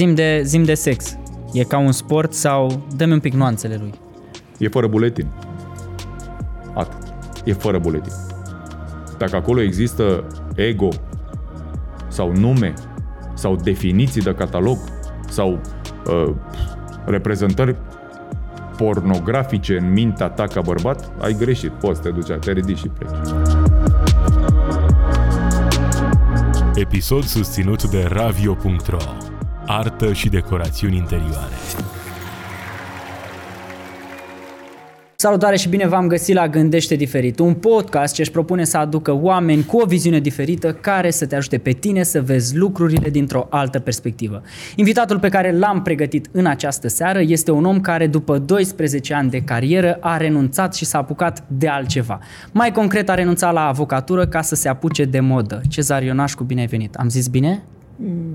zim de, zim de sex. E ca un sport sau dă-mi un pic nuanțele lui? E fără buletin. Atât. E fără buletin. Dacă acolo există ego sau nume sau definiții de catalog sau uh, reprezentări pornografice în mintea ta ca bărbat, ai greșit. Poți să te duci, te ridici și pleci. Episod susținut de Ravio.ro Artă și decorațiuni interioare. Salutare și bine v-am găsit la Gândește Diferit, un podcast ce își propune să aducă oameni cu o viziune diferită care să te ajute pe tine să vezi lucrurile dintr-o altă perspectivă. Invitatul pe care l-am pregătit în această seară este un om care după 12 ani de carieră a renunțat și s-a apucat de altceva. Mai concret a renunțat la avocatură ca să se apuce de modă. Cezar Ionașcu, bine ai venit. Am zis bine?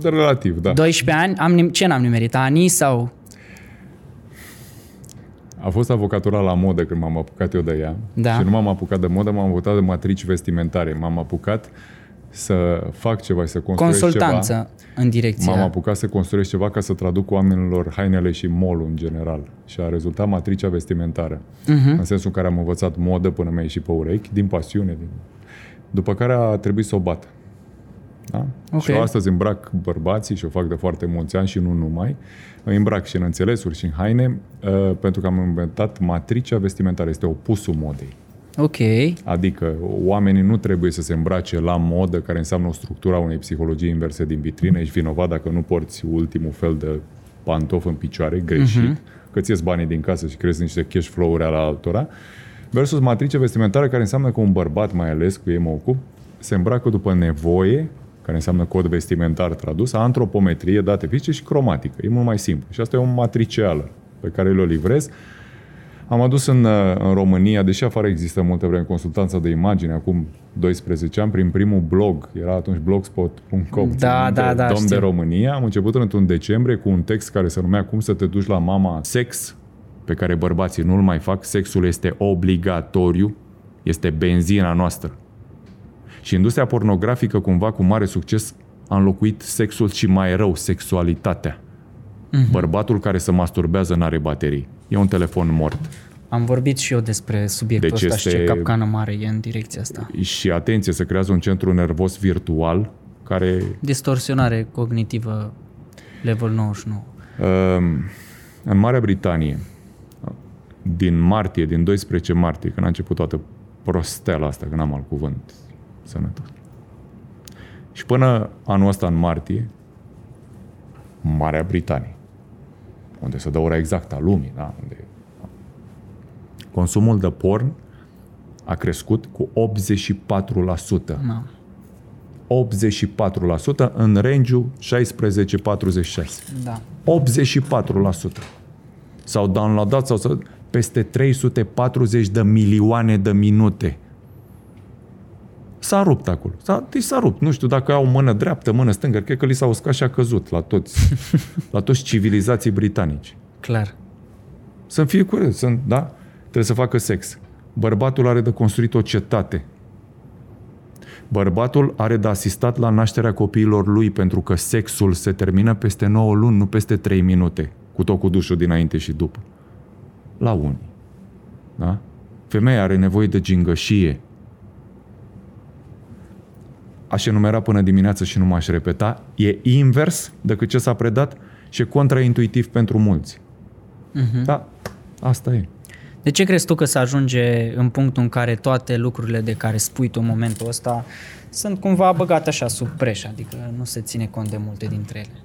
Relativ, da. 12 ani, am, ce n-am nimerit? Ani sau a fost avocatura la modă când m-am apucat eu de ea. Da. Și nu m-am apucat de modă, m-am apucat de matrici vestimentare. M-am apucat să fac ceva, să construiesc consultanță ceva. în direcția. M-am apucat să construiesc ceva ca să traduc oamenilor hainele și molul în general. Și a rezultat matricea vestimentară. Mhm. În sensul în care am învățat modă până mi-a ieșit pe urechi, din pasiune. Din... După care a trebuit să o bat. Da? Ok. Și eu astăzi îmbrac bărbații și o fac de foarte mulți ani și nu numai. Îi îmbrac și în înțelesuri și în haine uh, pentru că am inventat matricea vestimentară. Este opusul modei. Ok. Adică oamenii nu trebuie să se îmbrace la modă, care înseamnă o structură a unei psihologii inverse din vitrină. Ești vinovat dacă nu porți ultimul fel de pantof în picioare, greșit, uh-huh. că ți banii din casă și crezi niște cash flow-uri ale altora. Versus matrice vestimentară, care înseamnă că un bărbat, mai ales cu ei mă ocup, se îmbracă după nevoie, care înseamnă cod vestimentar tradus, antropometrie, date fizice și cromatică. E mult mai simplu. Și asta e o matricială pe care le livrez. Am adus în, uh, în România, deși afară există multă vreme consultanța de imagine, acum 12 ani, prin primul blog, era atunci blogspot.com, Da, țin minte, da, da, Domn știu. de România, am început într-un decembrie cu un text care se numea Cum să te duci la mama sex, pe care bărbații nu-l mai fac, sexul este obligatoriu, este benzina noastră. Și industria pornografică, cumva, cu mare succes, a înlocuit sexul și mai rău, sexualitatea. Mhm. Bărbatul care se masturbează n-are baterii. E un telefon mort. Am vorbit și eu despre subiectul Deci ăsta și ce este- capcană mare e în direcția asta. Și atenție, se creează un centru nervos virtual care Distorsionare cognitivă level 99. um, în Marea Britanie, din martie, din 12 martie, când a început toată prostela asta, când am alt cuvânt sănătos. Și până anul ăsta, în martie, Marea Britanie, unde se dă ora exactă a lumii, da? unde consumul de porn a crescut cu 84%. Na. 84% în range 16-46. Da. 84%. S-au downloadat sau să, peste 340 de milioane de minute. S-a rupt acolo. S-a, deci s-a rupt. Nu știu dacă au mână dreaptă, mână stângă. Cred că li s-a uscat și a căzut la toți, la toți civilizații britanici. Clar. Să fie curios, sunt, da? Trebuie să facă sex. Bărbatul are de construit o cetate. Bărbatul are de asistat la nașterea copiilor lui pentru că sexul se termină peste 9 luni, nu peste 3 minute, cu tot cu dușul dinainte și după. La unii. Da? Femeia are nevoie de gingășie. Aș enumera până dimineață și nu m-aș repeta. E invers decât ce s-a predat și e contraintuitiv pentru mulți. Da, asta e. De ce crezi tu că se ajunge în punctul în care toate lucrurile de care spui tu în momentul ăsta sunt cumva băgate așa sub preș, adică nu se ține cont de multe dintre ele?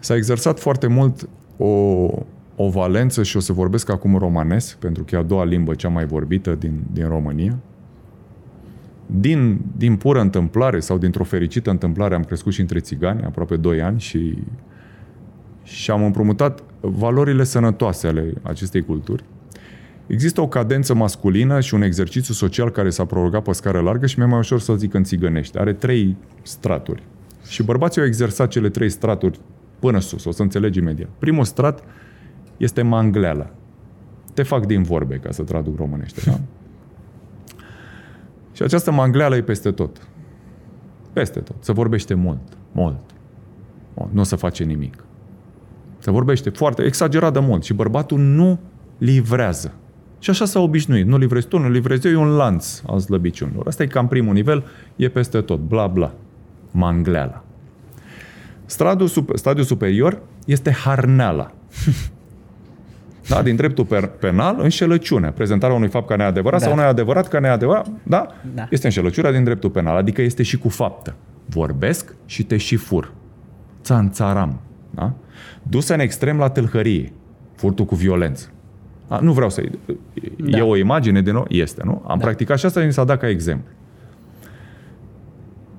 S-a exersat foarte mult o, o valență și o să vorbesc acum romanes, pentru că e a doua limbă cea mai vorbită din, din România. Din, din pură întâmplare sau dintr-o fericită întâmplare am crescut și între țigani, aproape 2 ani, și, și am împrumutat valorile sănătoase ale acestei culturi. Există o cadență masculină și un exercițiu social care s-a prorogat pe scară largă și mi-e mai ușor să zic în țigănești. Are trei straturi. Și bărbații au exersat cele trei straturi până sus, o să înțelegi imediat. Primul strat este mangleala. Te fac din vorbe, ca să traduc românește, da? Și această mangleală e peste tot. Peste tot. Se vorbește mult, mult. O, nu o să face nimic. Se vorbește foarte exagerat de mult și bărbatul nu livrează. Și așa s-a obișnuit. Nu livrezi tu, nu livrezi eu, e un lanț al slăbiciunilor. Asta e cam primul nivel, e peste tot, bla bla. Mangleala. Stadiul, super, stadiul superior este harneala. Da, din dreptul penal, înșelăciune. Prezentarea unui fapt ca neadevărat da. sau unui adevărat ca neadevărat, da? da? Este înșelăciunea din dreptul penal, adică este și cu faptă. Vorbesc și te și fur. Țanțaram. Da? Dusă în extrem la tâlhărie. Furtul cu violență. A, nu vreau să... Da. E o imagine de nou? Este, nu? Am da. practicat și asta mi s-a dat ca exemplu.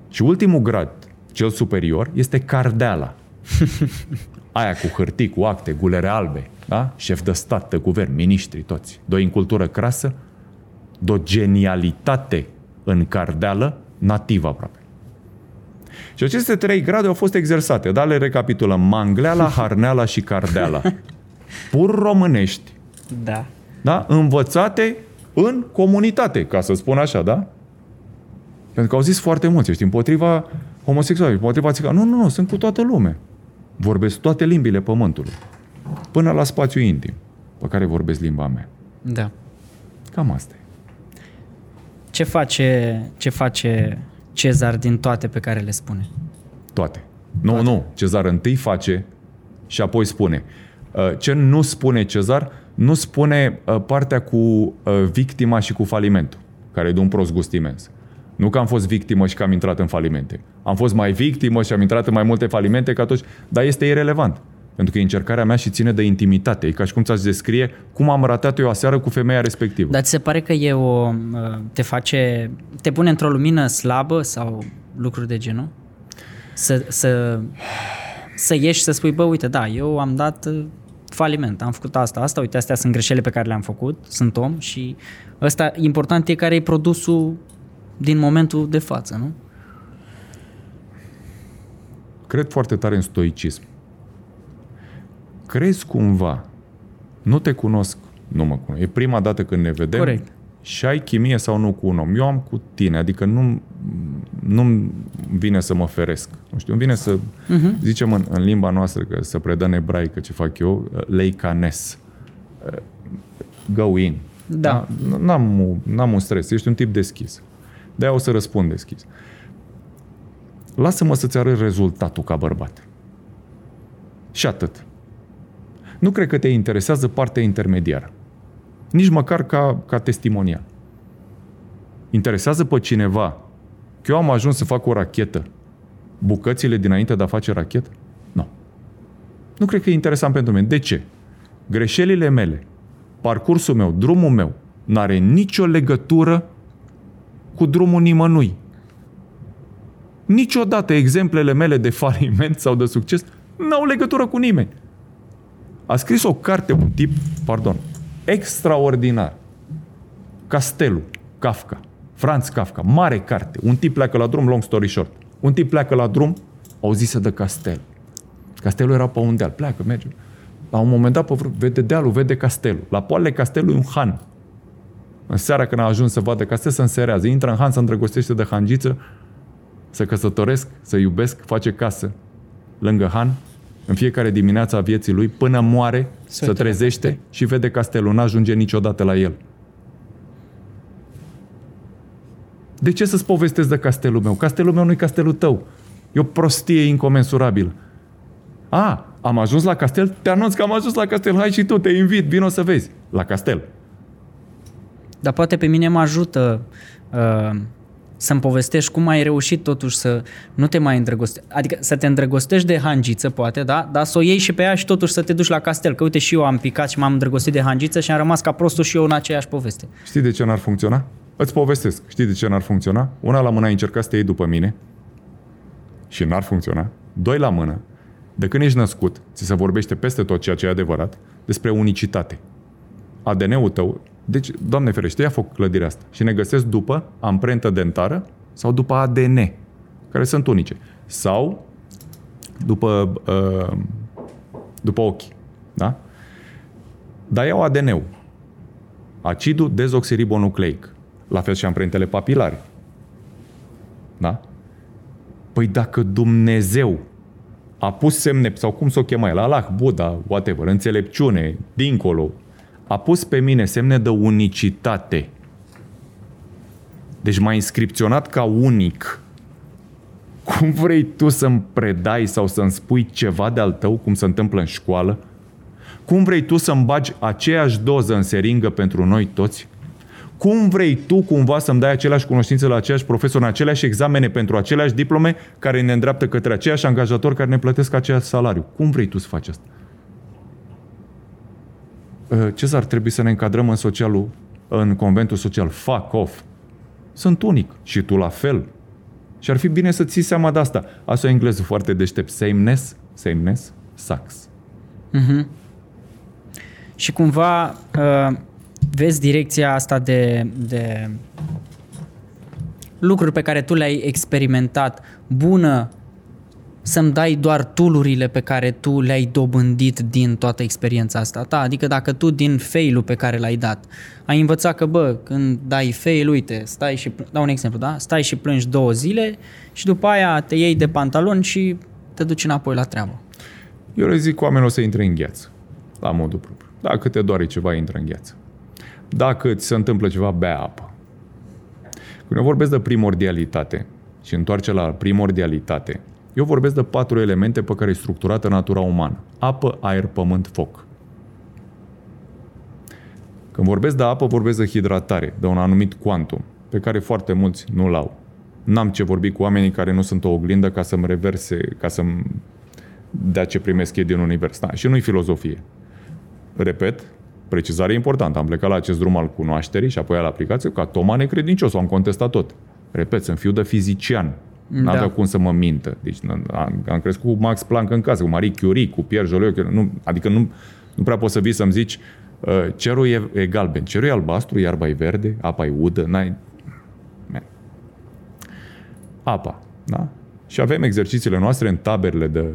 Și ultimul grad, cel superior, este cardeala. Aia cu hârtii, cu acte, gulere albe, da? Șef de stat, de guvern, miniștri, toți. Doi în cultură crasă, de o genialitate în cardeală, nativă aproape. Și aceste trei grade au fost exersate, dar le recapitulăm. Mangleala, harneala și cardeala. Pur românești. Da. Da? Învățate în comunitate, ca să spun așa, da? Pentru că au zis foarte mulți, ești împotriva homosexualului, împotriva țigană. Nu, nu, nu, sunt cu toată lumea. Vorbesc toate limbile pământului. Până la spațiu intim, pe care vorbesc limba mea. Da. Cam asta e. Ce face, ce face Cezar din toate pe care le spune? Toate. Nu, toate. nu. Cezar întâi face și apoi spune. Uh, ce nu spune Cezar, nu spune uh, partea cu uh, victima și cu falimentul, care e de un prost gust imens. Nu că am fost victimă și că am intrat în falimente. Am fost mai victimă și am intrat în mai multe falimente ca toți, dar este irelevant. Pentru că e încercarea mea și ține de intimitate. E ca și cum ți-aș descrie cum am ratat eu aseară cu femeia respectivă. Dar ți se pare că e o, uh, te face, te pune într-o lumină slabă sau lucruri de genul? Să, să, să ieși să spui, bă, uite, da, eu am dat uh, faliment, am făcut asta, asta, uite, astea sunt greșelile pe care le-am făcut, sunt om și ăsta, important e care e produsul din momentul de față, nu? Cred foarte tare în stoicism. Crezi cumva, nu te cunosc, nu mă cunosc, e prima dată când ne vedem Corect. și ai chimie sau nu cu un om. Eu am cu tine, adică nu nu vine să mă feresc. Nu știu, îmi vine să, uh-huh. zicem în, în limba noastră, că să predă în ebraică ce fac eu, leicanes. Go in. Da. N-am, n-am un stres, ești un tip deschis de o să răspund deschis. Lasă-mă să-ți arăt rezultatul ca bărbat. Și atât. Nu cred că te interesează partea intermediară. Nici măcar ca, ca testimonial. Interesează pe cineva că eu am ajuns să fac o rachetă bucățile dinainte de a face rachetă? Nu. Nu cred că e interesant pentru mine. De ce? Greșelile mele, parcursul meu, drumul meu, n-are nicio legătură cu drumul nimănui. Niciodată exemplele mele de faliment sau de succes n-au legătură cu nimeni. A scris o carte un tip, pardon, extraordinar. Castelul, Kafka, Franz Kafka, mare carte. Un tip pleacă la drum, long story short. Un tip pleacă la drum, au zis de castel. Castelul era pe un deal, pleacă, merge. La un moment dat, vede dealul, vede castelul. La poalele castelului un han. În seara când a ajuns să vadă castel, se înserează. Intră în Han, se îndrăgostește de hangiță, se căsătoresc, se iubesc, face casă lângă Han. În fiecare dimineață a vieții lui, până moare, se, se trezește și vede castelul. N-ajunge niciodată la el. De ce să-ți povestesc de castelul meu? Castelul meu nu e castelul tău. E o prostie incomensurabilă. A, am ajuns la castel? Te anunț că am ajuns la castel. Hai și tu, te invit, vino să vezi. La castel. Dar poate pe mine mă ajută uh, să-mi povestești cum ai reușit totuși să nu te mai îndrăgostești. Adică să te îndrăgostești de hangiță, poate, da? Dar să o iei și pe ea și totuși să te duci la castel. Că uite și eu am picat și m-am îndrăgostit de hangiță și am rămas ca prostul și eu în aceeași poveste. Știi de ce n-ar funcționa? Îți povestesc. Știi de ce n-ar funcționa? Una la mână ai încercat să te iei după mine și n-ar funcționa. Doi la mână, de când ești născut, ți se vorbește peste tot ceea ce e adevărat despre unicitate. ADN-ul tău deci, Doamne ferește, ia foc clădirea asta. Și ne găsesc după amprentă dentară sau după ADN, care sunt unice. Sau după, uh, după ochi. Da? Dar iau ADN-ul. Acidul dezoxiribonucleic. La fel și amprentele papilare. Da? Păi dacă Dumnezeu a pus semne, sau cum să o chema el, Allah, Buddha, whatever, înțelepciune, dincolo, a pus pe mine semne de unicitate. Deci m-a inscripționat ca unic. Cum vrei tu să-mi predai sau să-mi spui ceva de-al tău, cum se întâmplă în școală? Cum vrei tu să-mi bagi aceeași doză în seringă pentru noi toți? Cum vrei tu cumva să-mi dai aceleași cunoștințe la aceiași profesori, în aceleași examene pentru aceleași diplome care ne îndreaptă către aceiași angajatori care ne plătesc același salariu? Cum vrei tu să faci asta? Uh, Cezar, trebuie să ne încadrăm în socialul, în conventul social. Fuck off! Sunt unic și tu la fel. Și ar fi bine să ții seama de asta. Asta e engleză foarte deștept. Sameness, sameness sucks. Și cumva uh, vezi direcția asta de, de lucruri pe care tu le-ai experimentat bună să-mi dai doar tulurile pe care tu le-ai dobândit din toată experiența asta ta. Adică dacă tu din fail pe care l-ai dat ai învățat că, bă, când dai fail, uite, stai și, dau un exemplu, da? Stai și plângi două zile și după aia te iei de pantalon și te duci înapoi la treabă. Eu le zic oamenilor să intre în gheață, la modul propriu. Dacă te doare ceva, intră în gheață. Dacă ți se întâmplă ceva, bea apă. Când eu vorbesc de primordialitate și întoarce la primordialitate, eu vorbesc de patru elemente pe care e structurată natura umană. Apă, aer, pământ, foc. Când vorbesc de apă, vorbesc de hidratare, de un anumit quantum, pe care foarte mulți nu-l au. N-am ce vorbi cu oamenii care nu sunt o oglindă ca să-mi reverse, ca să-mi dea ce primesc ei din univers. Da, și nu-i filozofie. Repet, precizare importantă. Am plecat la acest drum al cunoașterii și apoi al aplicației ca Toma necredincios, am contestat tot. Repet, sunt fiu de fizician. N-avea Da. cum să mă mintă. Deci am, am crescut cu Max Planck în casă, cu Marie Curie, cu Pierre Joliot. Nu, adică nu, nu prea poți să vii să-mi zici uh, cerul e, e galben, cerul e albastru, iarba e verde, apa e udă, n-ai... Man. Apa, da? Și avem exercițiile noastre în taberele de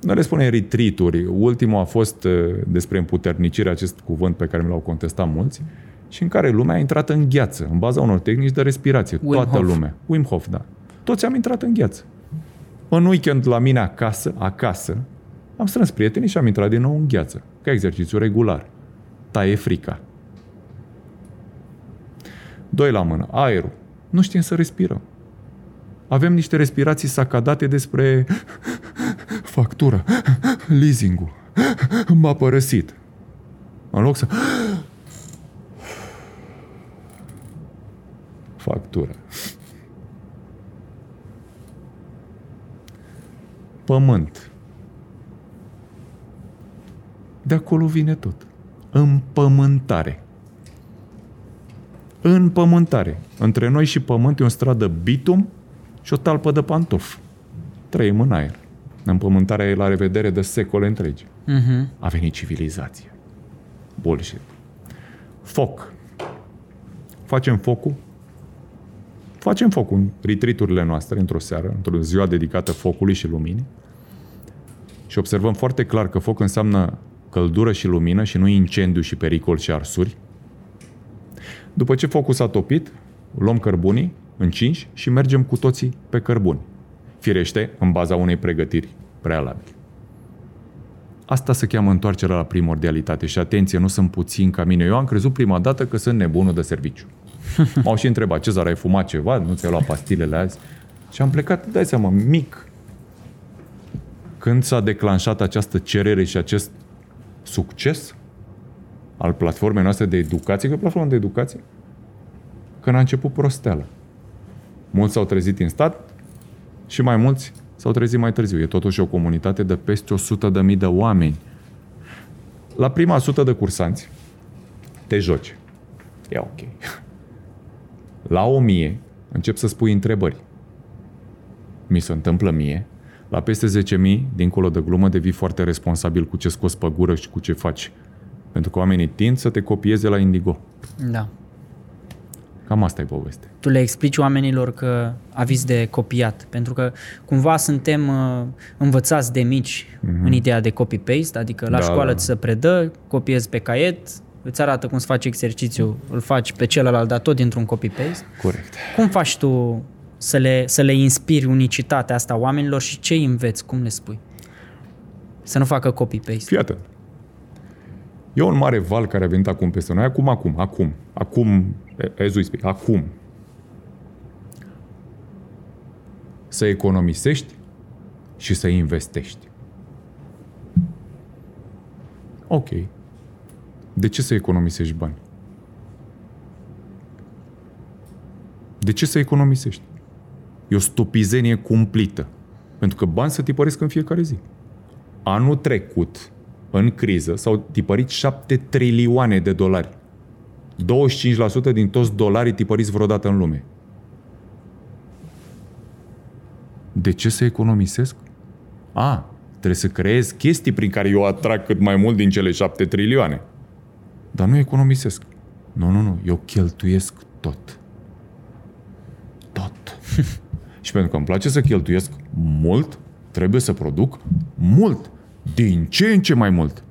noi le spunem retreat-uri. Ultimul a fost uh, despre împuternicirea, acest cuvânt pe care mi l-au contestat mulți, și în care lumea a intrat în gheață, în baza unor tehnici de respirație. Wim Toată Hof. lumea. Wim Hof, da. Toți am intrat în gheață. În weekend la mine acasă, acasă, am strâns prietenii și am intrat din nou în gheață, ca exercițiu regular. Taie frica. Doi la mână, aerul. Nu știm să respirăm. Avem niște respirații sacadate despre factura, leasing-ul, m-a părăsit. În loc să... Factura. Pământ. De acolo vine tot. Împământare. Împământare. Între noi și pământ e o stradă bitum și o talpă de pantof. Trăim în aer. Împământarea e la revedere de secole întregi. Mhm. A venit civilizația. Bullshit. Foc. Facem focul. Facem focul în retreat-urile noastre într-o seară, într-o ziua dedicată focului și luminii. Și observăm foarte clar că foc înseamnă căldură și lumină și nu incendiu și pericol și arsuri. După ce focul s-a topit, luăm cărbunii încinși și mergem cu toții pe cărbuni. Firește, în baza unei pregătiri prealabile. Asta se cheamă întoarcerea la primordialitate și atenție, nu sunt puțin ca mine. Eu am crezut prima dată că sunt nebunul de serviciu. M-au și întrebat, Cezar, ai fumat ceva? Nu ți-ai luat pastilele azi? Și am plecat, dai seama, mic. Când s-a declanșat această cerere și acest succes al platformei noastre de educație, că e platformă de educație, când a început prosteală. Mulți s-au trezit în stat și mai mulți s-au trezit mai târziu. E totuși o comunitate de peste 100 de mii de oameni. La prima sută de cursanți te joci. E ok. La o mie încep să spui întrebări. Mi se întâmplă mie. La peste 10.000, dincolo de glumă, devii foarte responsabil cu ce scoți pe gură și cu ce faci. Pentru că oamenii tind să te copieze la Indigo. Da. Cam asta e poveste. Tu le explici oamenilor că aviți de copiat, pentru că cumva suntem uh, învățați de mici mm-hmm. în ideea de copy-paste, adică la Da, școală da. ți se predă, copiezi pe caiet, îți arată cum să faci exercițiu, îl faci pe celălalt, dar tot dintr-un copy-paste. Corect. Cum faci tu să le, să le inspiri unicitatea asta oamenilor și ce îi înveți, cum le spui? Să nu facă copy-paste. Fii atent. E un mare val care a venit acum peste noi. Acum, acum, acum. Acum, as we speak, acum. Să economisești și să investești. Ok. De ce să economisești bani? De ce să economisești? E o stupizenie cumplită. Pentru că bani se tipăresc în fiecare zi. Anul trecut, în criză, s-au tipărit 7 trilioane de dolari. 25% din toți dolarii tipăriți vreodată în lume. De ce să economisesc? A, trebuie să creez chestii prin care eu atrag cât mai mult din cele 7 trilioane. Dar nu economisesc. Nu, nu, nu. Eu cheltuiesc tot. Tot. Și pentru că îmi place să cheltuiesc mult, trebuie să produc mult. Din ce în ce mai mult.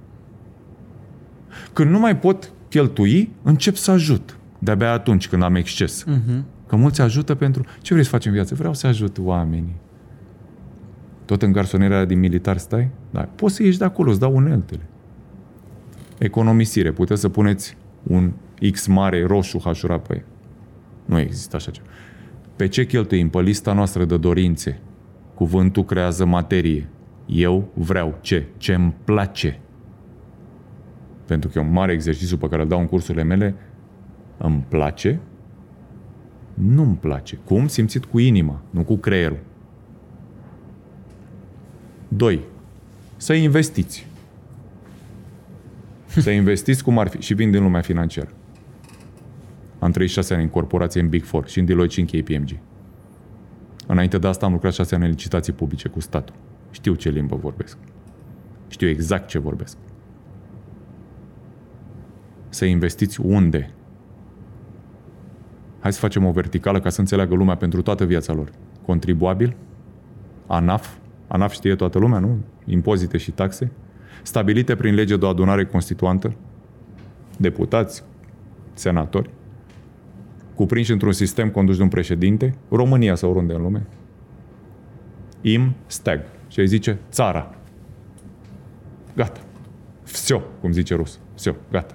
Când nu mai pot cheltui, încep să ajut. De-abia atunci când am exces. Uh-huh. Că mulți ajută pentru... Ce vrei să faci în viață? Vreau să ajut oamenii. Tot în garsonerea din militar stai? Da. Poți să ieși de acolo, îți dau uneltele. Economisire. Puteți să puneți un X mare roșu hașura pe Nu există așa ceva. Pe ce cheltuim? Pe lista noastră de dorințe. Cuvântul creează materie. Eu vreau ce? Ce îmi place. Pentru că e un mare exercițiu pe care îl dau în cursurile mele. Îmi place? Nu-mi place. Cum? Simțit cu inima, nu cu creierul. 2. Să investiți. Să investiți cum ar fi. Și vin din lumea financiară. Am 36 ani în corporație în Big Four și în Deloitte și în KPMG. Înainte de asta am lucrat 6 ani în licitații publice cu statul. Știu ce limbă vorbesc. Știu exact ce vorbesc. Să investiți unde? Hai să facem o verticală ca să înțeleagă lumea pentru toată viața lor. Contribuabil? ANAF? ANAF știe toată lumea, nu? Impozite și taxe? Stabilite prin lege de o adunare constituantă? Deputați? Senatori? cuprinși într-un sistem condus de un președinte, România sau oriunde în lume, im stag. Și îi zice țara. Gata. Всё, cum zice rus. Всё, gata.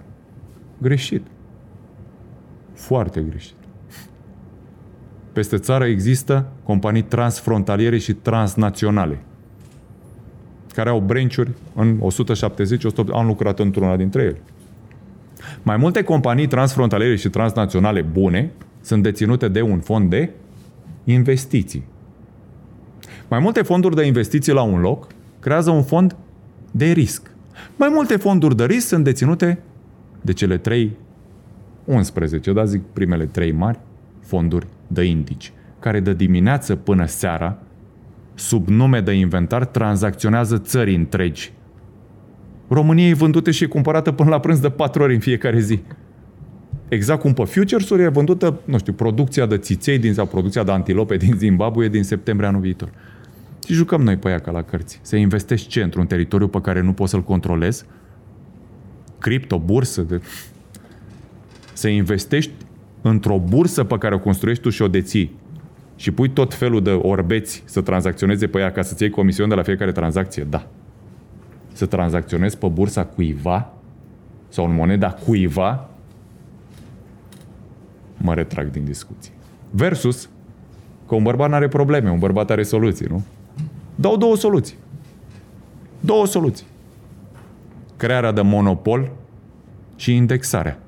Greșit. Foarte greșit. Peste țară există companii transfrontaliere și transnaționale care au brenciuri în 170 100 am lucrat într-una dintre ele. Mai multe companii transfrontaliere și transnaționale bune sunt deținute de un fond de investiții. Mai multe fonduri de investiții la un loc creează un fond de risc. Mai multe fonduri de risc sunt deținute de cele 3, 11, da zic primele trei mari, fonduri de indici, care de dimineață până seara, sub nume de inventar, tranzacționează țări întregi România e vândută și e cumpărată până la prânz de patru ori în fiecare zi. Exact cum pe futures-uri e vândută, nu știu, producția de țiței din, sau producția de antilope din Zimbabwe din septembrie anul viitor. Și jucăm noi pe ea ca la cărți. Să investești ce? Într-un teritoriu pe care nu poți să-l controlezi? Cripto, bursă? De... Să investești într-o bursă pe care o construiești tu și o deții și pui tot felul de orbeți să tranzacționeze pe ea ca să-ți iei comisiuni de la fiecare tranzacție? Da să tranzacționezi pe bursa cuiva sau în moneda cuiva, mă retrag din discuție. Versus că un bărbat nu are probleme, un bărbat are soluții, nu? Dau două soluții. Două soluții. Crearea de monopol și indexarea.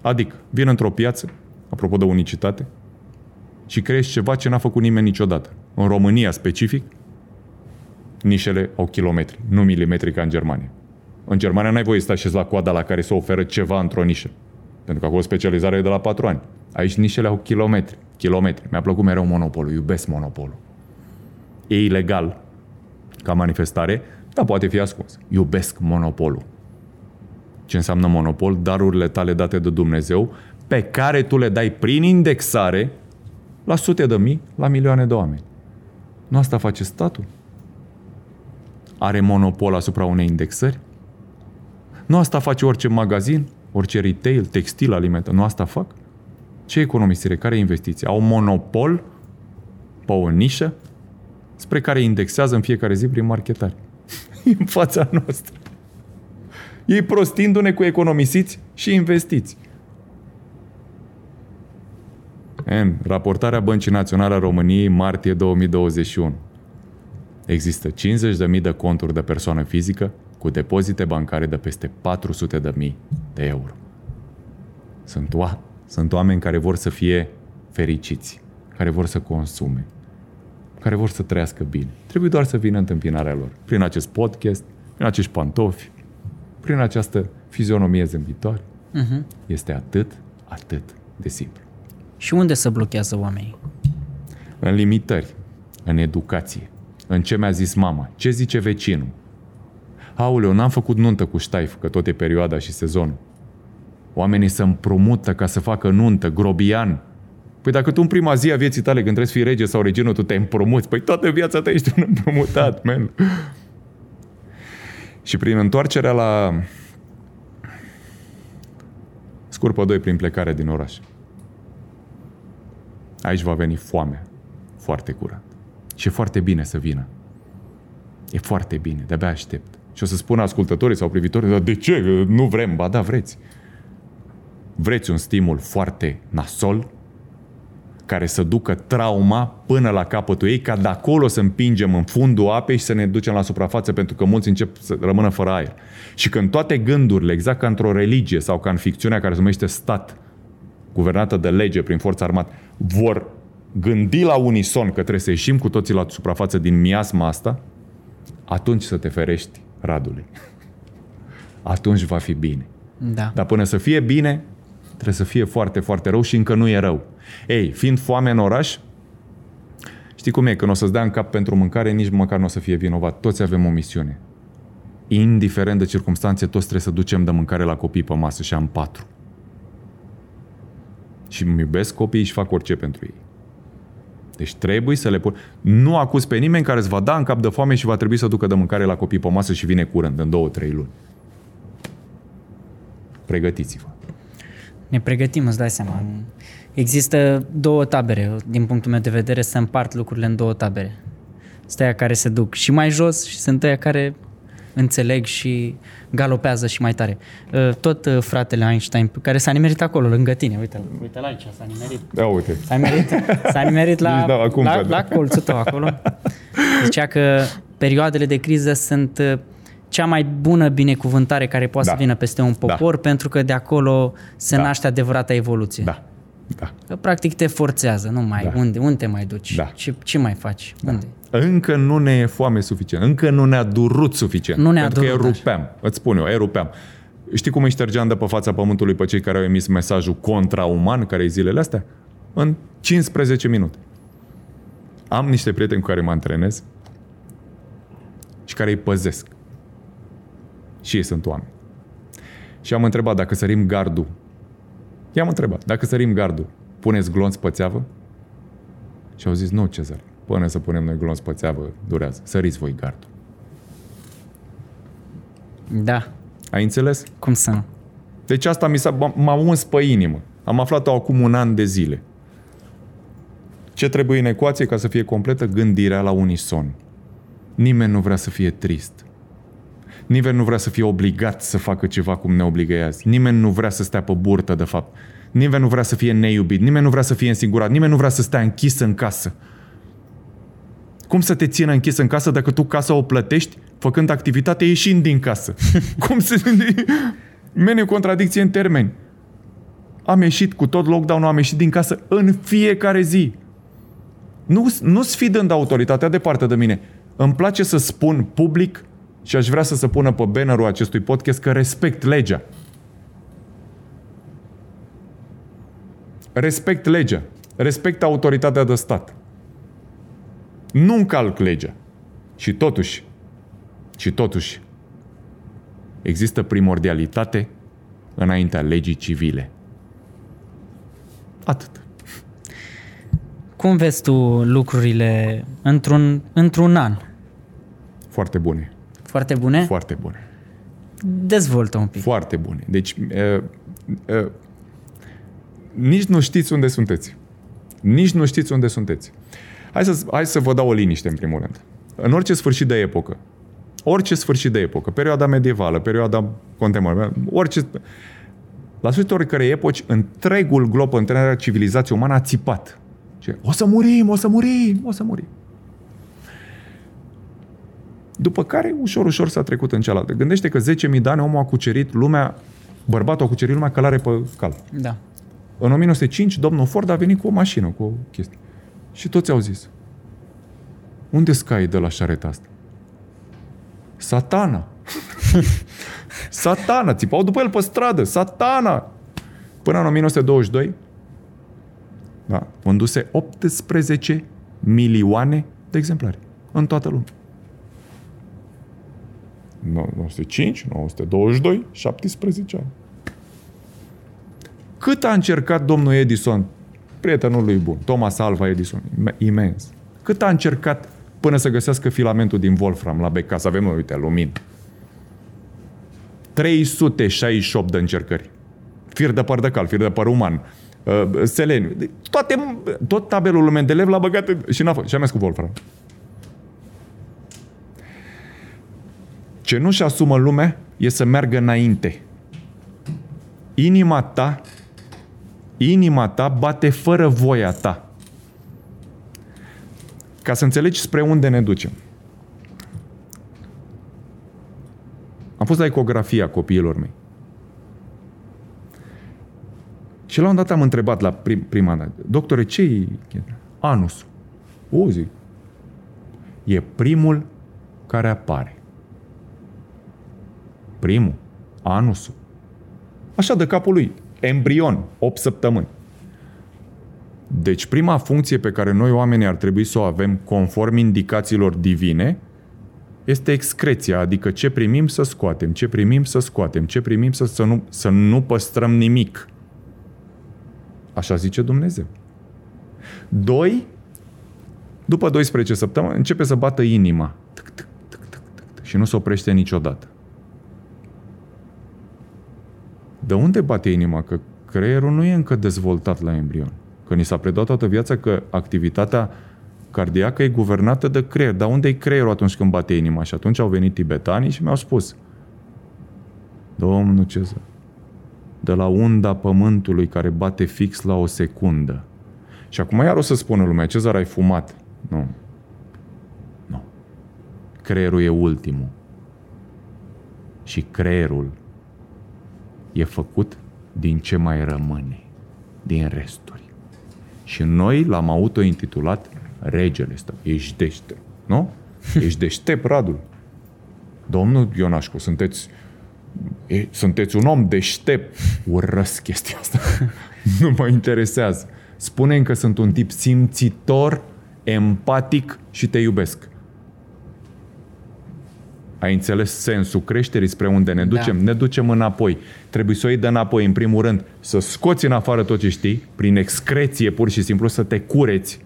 Adică, vin într-o piață, apropo de unicitate, și creezi ceva ce n-a făcut nimeni niciodată. În România specific, nișele au kilometri, nu milimetri ca în Germania. În Germania n-ai voie să stai și la coada la care se oferă ceva într-o nișă. Pentru că acolo specializarea e de la patru ani. Aici nișele au kilometri. Kilometri. Mi-a plăcut mereu monopolul. Iubesc monopolul. E ilegal ca manifestare, dar poate fi ascuns. Iubesc monopolul. Ce înseamnă monopol? Darurile tale date de Dumnezeu pe care tu le dai prin indexare la sute de mii, la milioane de oameni. Nu asta face statul? are monopol asupra unei indexări? Nu asta face orice magazin, orice retail, textil, alimente. Nu asta fac? Ce economisire? Care investiție? Au monopol pe o nișă spre care indexează în fiecare zi prin marketare. în fața noastră. Ei prostindu-ne cu economisiți și investiți. În raportarea Băncii Naționale a României, martie 2021. Există 50.000 de conturi de persoană fizică cu depozite bancare de peste 400.000 de euro. Sunt, oa- sunt oameni care vor să fie fericiți, care vor să consume, care vor să trăiască bine. Trebuie doar să vină întâmpinarea lor. Prin acest podcast, prin acești pantofi, prin această fizionomie zâmbitoare. Uh-huh. Este atât, atât de simplu. Și unde se blochează oamenii? În limitări, în educație, în ce mi-a zis mama, ce zice vecinul. Aoleu, n-am făcut nuntă cu ștaif, că tot e perioada și sezonul. Oamenii se împrumută ca să facă nuntă, grobian. Păi dacă tu în prima zi a vieții tale, când trebuie să fii rege sau regină, tu te împrumuți. Păi toată viața ta ești un împrumutat, man. Și prin întoarcerea la scurpă 2 prin plecarea din oraș. Aici va veni foame. Foarte curând. Și e foarte bine să vină. E foarte bine, de-abia aștept. Și o să spună ascultătorii sau privitorii, dar de ce? Nu vrem. Ba da, vreți. Vreți un stimul foarte nasol, care să ducă trauma până la capătul ei, ca de acolo să împingem în fundul apei și să ne ducem la suprafață, pentru că mulți încep să rămână fără aer. Și când toate gândurile, exact ca într-o religie sau ca în ficțiunea care se numește stat, guvernată de lege prin forța armată, vor gândi la unison că trebuie să ieșim cu toții la suprafață din miasma asta, atunci să te ferești radului. Atunci va fi bine. Da. Dar până să fie bine, trebuie să fie foarte, foarte rău și încă nu e rău. Ei, fiind foame în oraș, știi cum e, când o să-ți dea în cap pentru mâncare, nici măcar nu o să fie vinovat. Toți avem o misiune. Indiferent de circunstanțe, toți trebuie să ducem de mâncare la copii pe masă și am patru. Și îmi iubesc copiii și fac orice pentru ei. Deci trebuie să le pun... Nu acuz pe nimeni care îți va da în cap de foame și va trebui să ducă de mâncare la copii pe masă și vine curând, în două, trei luni. Pregătiți-vă. Ne pregătim, îți dai seama. Există două tabere, din punctul meu de vedere, se împart lucrurile în două tabere. Sunt aia care se duc și mai jos și sunt aia care înțeleg și galopează și mai tare. Uh, Tot uh, fratele Einstein, care s-a nimerit acolo, lângă tine, uite uite la aici, s-a nimerit. Da, uite. S-a nimerit, s-a nimerit la, Nici n-am acum, la, cred. la colțul tău acolo. Zicea că perioadele de criză sunt uh, cea mai bună binecuvântare care poate Da. să vină peste un popor, pentru că de acolo se Da. naște adevărata evoluție. Da. Da. Că practic te forțează, nu mai, Da. unde, unde te mai duci? Da. Ce, ce mai faci? Unde? Încă nu ne e foame suficient. Încă nu ne-a durut suficient. Nu ne-a pentru durut, că erupeam. Îți spun eu, erupeam. Știi cum îi ștergeam de pe fața pământului pe cei care au emis mesajul contrauman, care e zilele astea? În 15 minute. Am niște prieteni cu care mă antrenez și care îi păzesc. Și ei sunt oameni. Și am întrebat dacă sărim gardul. I-am întrebat, dacă sărim gardul, puneți glonț pe țeavă? Și au zis, nu, Cezar, până să punem noi glonț pe țeavă, durează. Săriți voi gardul. Da, Ai înțeles? cum să nu? Deci asta mi s-a, m- m-a uns pe inimă. Am aflat-o acum un an de zile. Ce trebuie în ecuație ca să fie completă? Gândirea la unison. Nimeni nu vrea să fie trist. Nimeni nu vrea să fie obligat să facă ceva cum ne obligă azi. Nimeni nu vrea să stea pe burtă, de fapt. Nimeni nu vrea să fie neiubit. Nimeni nu vrea să fie însingurat. Nimeni nu vrea să stea închis în casă. Cum să te țină închis în casă dacă tu casa o plătești făcând activitate ieșind din casă? Cum să... Meniu contradicție în termeni. Am ieșit cu tot lockdown am ieșit din casă în fiecare zi. Nu, nu sfidând autoritatea departe de mine. Îmi place să spun public și aș vrea să se pună pe bannerul acestui podcast că respect legea. Respect legea. Respect autoritatea de stat. Nu încalc legea. Și totuși, și totuși, există primordialitate înaintea legii civile. Atât. Cum vezi tu lucrurile într-un, într-un an? Foarte bune. Foarte bune? Foarte bune. Dezvoltă un pic. Foarte bune. Deci, uh, uh, nici nu știți unde sunteți. Nici nu știți unde sunteți. Hai să, hai să vă dau o liniște, în primul rând. În orice sfârșit de epocă, Orice sfârșit de epocă, perioada medievală, perioada contemporană, orice... La sfârșitul oricărei epoci, întregul glob, întreaga civilizație umană a țipat. Ce? O să murim, o să murim, o să murim. După care, ușor, ușor s-a trecut în cealaltă. Gândește că 10.000 de ani omul a cucerit lumea, bărbatul a cucerit lumea călare pe cal. Da. În 1905, domnul Ford a venit cu o mașină, cu o chestie. Și toți au zis, unde scai de la șareta asta? Satana! satana! Țipau după el pe stradă! Satana! Până în 1922, da, vânduse 18 milioane de exemplare în toată lumea. 905, 922, 17 ani. Cât a încercat domnul Edison, prietenul lui bun, Thomas Alva Edison, imens, cât a încercat până să găsească filamentul din Wolfram la beca, să avem, uite, lumină. 368 de încercări. Fir de păr de cal, fir de păr uman, uh, seleniu. Toate, tot tabelul lui Mendeleev l-a băgat și n-a fost. Și a mers cu Wolfram. Ce nu-și asumă lumea e să meargă înainte. Inima ta, inima ta bate fără voia ta. Ca să înțelegi spre unde ne ducem. Am fost la ecografia copiilor mei. Și la un dat am întrebat la prim, prima dată, doctore, ce e anus? O, zic. E primul care apare. Primul, anusul. Așa de capul lui, embrion, 8 săptămâni. Deci prima funcție pe care noi oamenii ar trebui să o avem conform indicațiilor divine este excreția, adică ce primim să scoatem, ce primim să scoatem, ce primim să, să, nu, să nu păstrăm nimic. Așa zice Dumnezeu. Doi, după 12 săptămâni, începe să bată inima. Tic, tic, tic, tic, tic, și nu se oprește niciodată. De unde bate inima? Că creierul nu e încă dezvoltat la embrion. Că ni s-a predat toată viața că activitatea cardiacă e guvernată de creier. Dar unde e creierul atunci când bate inima? Și atunci au venit tibetanii și mi-au spus Domnul Cezar, de la unda pământului care bate fix la o secundă. Și acum iar o să spună lumea, Cezar, ai fumat. Nu. Nu. Creierul e ultimul. Și creierul e făcut din ce mai rămâne, din resturi. Și noi l-am auto-intitulat Regele ăsta. Ești deștept, nu? Ești deștept, Radul. Domnul Ionașcu, sunteți, e, sunteți un om deștept. Urăsc chestia asta. nu mă interesează. spune că sunt un tip simțitor, empatic și te iubesc. Ai înțeles sensul creșterii spre unde ne ducem? Da. Ne ducem înapoi. Trebuie să o iei de înapoi, în primul rând, să scoți în afară tot ce știi, prin excreție pur și simplu, să te cureți,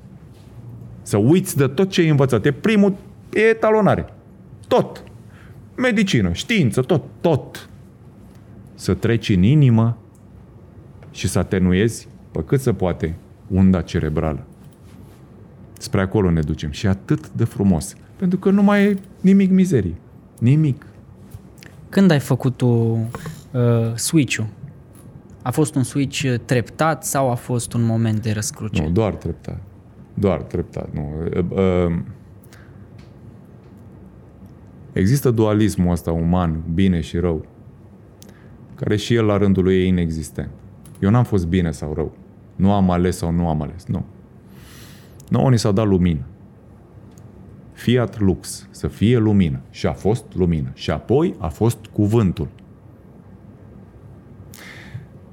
să uiți de tot ce ai învățat. E primul, e etalonare. Tot. Medicină, știință, tot, tot. Să treci în inimă și să atenuezi, pe cât se poate, unda cerebrală. Spre acolo ne ducem. Și atât de frumos. Pentru că nu mai e nimic mizerie. Nimic. Când ai făcut tu uh, switch-ul? A fost un switch treptat sau a fost un moment de răscruce? Nu, doar treptat. Doar treptat. Nu. Uh, uh, există dualismul ăsta uman, bine și rău, care și el la rândul lui e inexistent. Eu n-am fost bine sau rău. Nu am ales sau nu am ales. Nu. Nouă ni s-a dat lumină. Fiat Lux, să fie lumină. Și a fost lumină. Și apoi a fost cuvântul.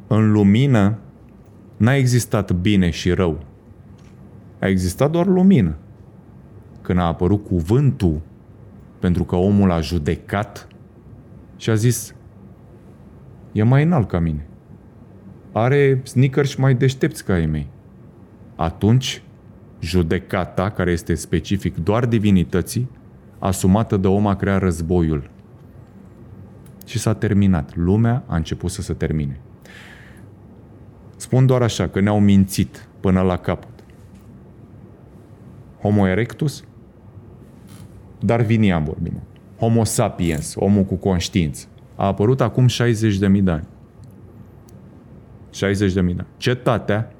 În lumină n-a existat bine și rău. A existat doar lumină. Când a apărut cuvântul, pentru că omul a judecat și a zis e mai înalt ca mine. Are sneakers mai deștepți ca ei mei. Atunci judecata, care este specific doar divinității, asumată de om a creat războiul. Și s-a terminat. Lumea a început să se termine. Spun doar așa, că ne-au mințit până la capăt. Homo erectus, darwinian vorbim. Homo sapiens, omul cu conștiință, a apărut acum 60.000 de ani. 60.000 de ani. Cetatea,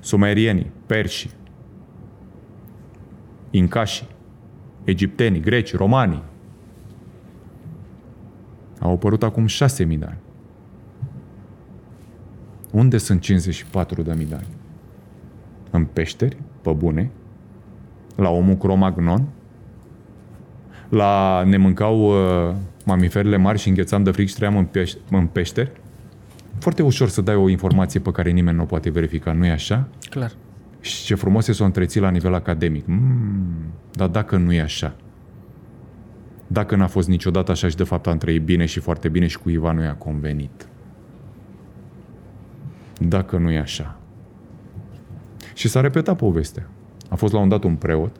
sumerienii, perșii, incașii, egiptenii, greci, romanii, au apărut acum 6.000 de ani. Unde sunt 54.000 de ani? În peșteri, pe bune, la omul cromagnon, la ne mâncau uh, mamiferele mari și înghețam de fric și trăiam în, peș- în peșteri. Foarte ușor să dai o informație pe care nimeni nu o poate verifica, nu e așa? Clar. Și ce frumos e să o întreții la nivel academic. Mm, dar dacă nu e așa, dacă n-a fost niciodată așa și de fapt am trăit bine și foarte bine și cuiva nu i-a convenit. Dacă nu e așa. Și s-a repetat povestea. A fost la un dat un preot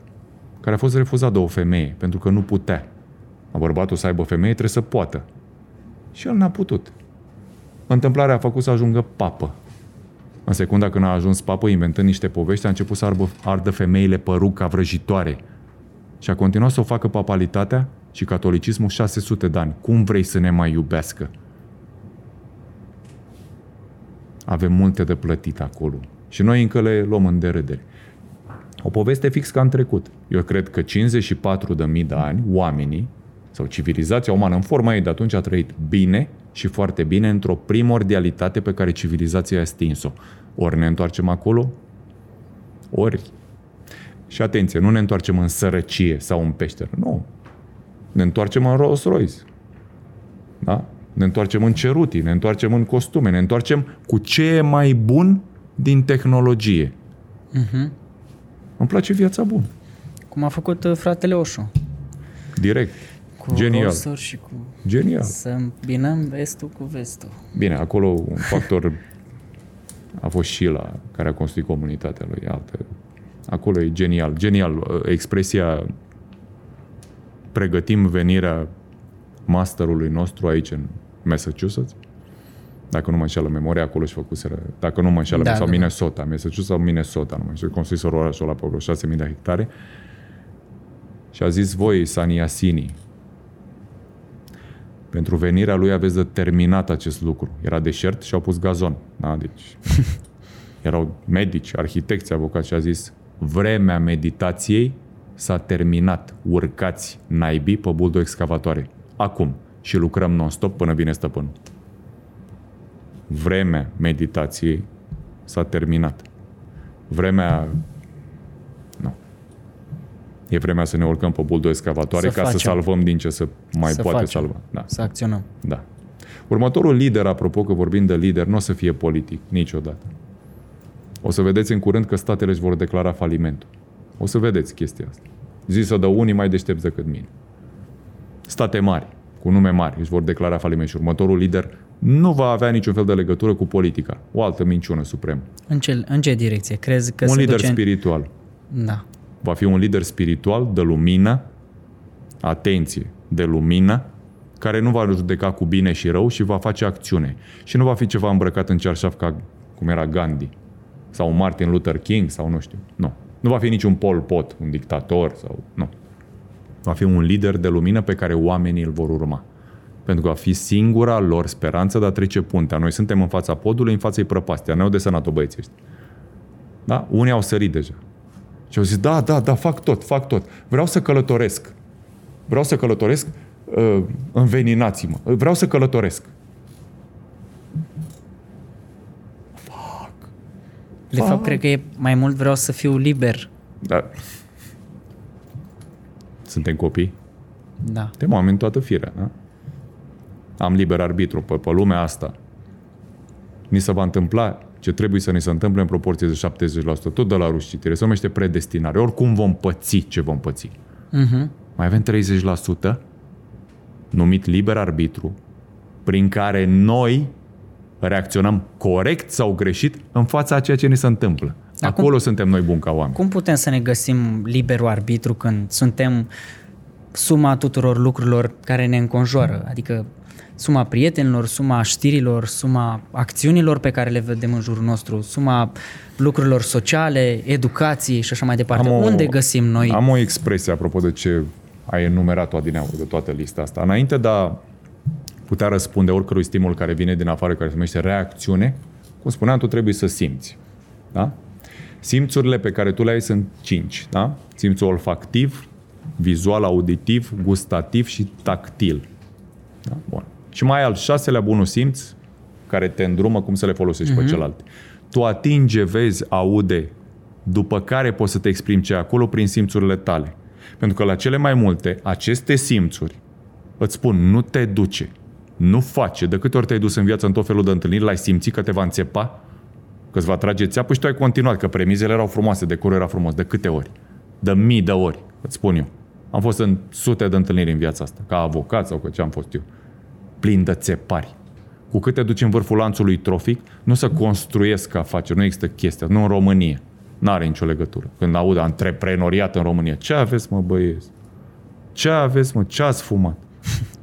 care a fost refuzat de o femeie pentru că nu putea. A bărbatul să aibă femeie trebuie să poată. Și el n-a putut. Întâmplarea a făcut să ajungă papă. În secunda când a ajuns papă, inventând niște povești, a început să ardă, ardă femeile păruca vrăjitoare. Și a continuat să o facă papalitatea și catolicismul 600 de ani. Cum vrei să ne mai iubească? Avem multe de plătit acolo. Și noi încă le luăm în derâdere. O poveste fix ca în trecut. Eu cred că 54 de mii de ani, oamenii, sau civilizația umană în forma ei de atunci a trăit bine și foarte bine într-o primordialitate pe care civilizația a stins-o. Ori ne întoarcem acolo, ori... Și atenție, nu ne întoarcem în sărăcie sau în peșteră, nu. Ne întoarcem în Rolls Royce. Da? Ne întoarcem în cerutii, ne întoarcem în costume, ne întoarcem cu ce e mai bun din tehnologie. Uh-huh. Îmi place viața bună. Cum a făcut uh, fratele Oșu. Direct. Cu Genial. rorsuri și cu... Genial. Să îmbinăm vestul cu vestul. Bine, acolo un factor a fost și la care a construit comunitatea lui. Altă. Acolo e genial. Genial. Expresia pregătim venirea masterului nostru aici în Massachusetts. Dacă nu mă înșeală memoria, acolo și făcuseră, dacă nu mă înșeală, Da, sau da, da. Minnesota, Massachusetts sau Minnesota, nu mai știu, construiseră orașul ăla pe vreo 6.000 de hectare. Și a zis, voi, Saniasini, pentru venirea lui aveți de terminat acest lucru. Era deșert și au pus gazon. Da? Deci, erau medici, arhitecți, avocați și a zis vremea meditației s-a terminat. Urcați naibii pe buldo excavatoare. Acum. Și lucrăm non-stop până vine stăpânul. Vremea meditației s-a terminat. Vremea... Nu. E vremea să ne urcăm pe buldo excavatoare Să ca să facem. salvăm din ce să mai Să poate facem. salva. Da. Să acționăm. Da. Următorul lider, apropo că vorbim de lider, nu o să fie politic, niciodată. O să vedeți în curând că statele își vor declara falimentul. O să vedeți chestia asta. Zisă de unii mai deștepți decât mine. State mari, cu nume mari, își vor declara faliment și următorul lider nu va avea niciun fel de legătură cu politica. O altă minciună supremă. În ce, în ce direcție? Crezi că un se lider duce în... spiritual. Da. Va fi un lider spiritual de lumină, atenție, de lumină, care nu va judeca cu bine și rău și va face acțiune. Și nu va fi ceva îmbrăcat în cearșaf ca cum era Gandhi sau Martin Luther King sau nu știu. Nu. Nu va fi niciun Pol Pot, un dictator sau... Nu. Va fi un lider de lumină pe care oamenii îl vor urma. Pentru că va fi singura lor speranță de a trece puntea. Noi suntem în fața podului, în fața prăpastia. Ne-au desenat-o băieții ăștia. Da? Unii au sărit deja. Și au zis, da, da, da, fac tot, fac tot. Vreau să călătoresc. Vreau să călătoresc, uh, înveninați-mă. Vreau să călătoresc. De fapt, cred că e mai mult vreau să fiu liber. Da. Suntem copii? Da. Suntem oameni toată firea, da? Am liber arbitru pe, pe lumea asta. Ni se va întâmpla ce trebuie să ni se întâmple în proporție de 70%, tot de la ruși citire. Se numește predestinare. Oricum vom păți ce vom păți. Uh-huh. Mai avem 30% numit liber arbitru, prin care noi reacționăm corect sau greșit în fața a ceea ce ni se întâmplă. Acum- Acolo suntem noi buni ca oameni. Cum putem să ne găsim liberul arbitru când suntem suma tuturor lucrurilor care ne înconjoară? Adică suma prietenilor, suma știrilor, suma acțiunilor pe care le vedem în jurul nostru, suma lucrurilor sociale, educației și așa mai departe. Am o- Unde găsim noi? Am o expresie apropo de ce ai enumerat-o adineauri de toată lista asta. Înainte de a putea răspunde oricărui stimul care vine din afară, care se numește reacțiune, cum spuneam, tu trebuie să simți. Da? Simțurile pe care tu le ai sunt cinci. Da? Simțul olfactiv, vizual, auditiv, gustativ și tactil. Da? Bun. Și mai ai al șaselea bunul simț, care te îndrumă cum să le folosești uh-huh. pe celelalte. Tu atinge, vezi, aude, după care poți să te exprimi ce acolo prin simțurile tale. Pentru că la cele mai multe, aceste simțuri îți spun, nu te duce, nu face. De câte ori te-ai dus în viață în tot felul de întâlniri, l-ai simțit că te va înțepa, că îți va trage țeapă și tu ai continuat, că premizele erau frumoase, decorul era frumos. De câte ori? De mii de ori, îți spun eu. Am fost în sute de întâlniri în viața asta, ca avocat sau că ce am fost eu. Plin de țepari. Cu cât te duci în vârful lanțului trofic, nu să construiesc afaceri, nu există chestia, nu în România. N-are nicio legătură. Când aud antreprenoriat în România, ce aveți, mă, băieți? Ce aveți, mă? Ce ați fumat?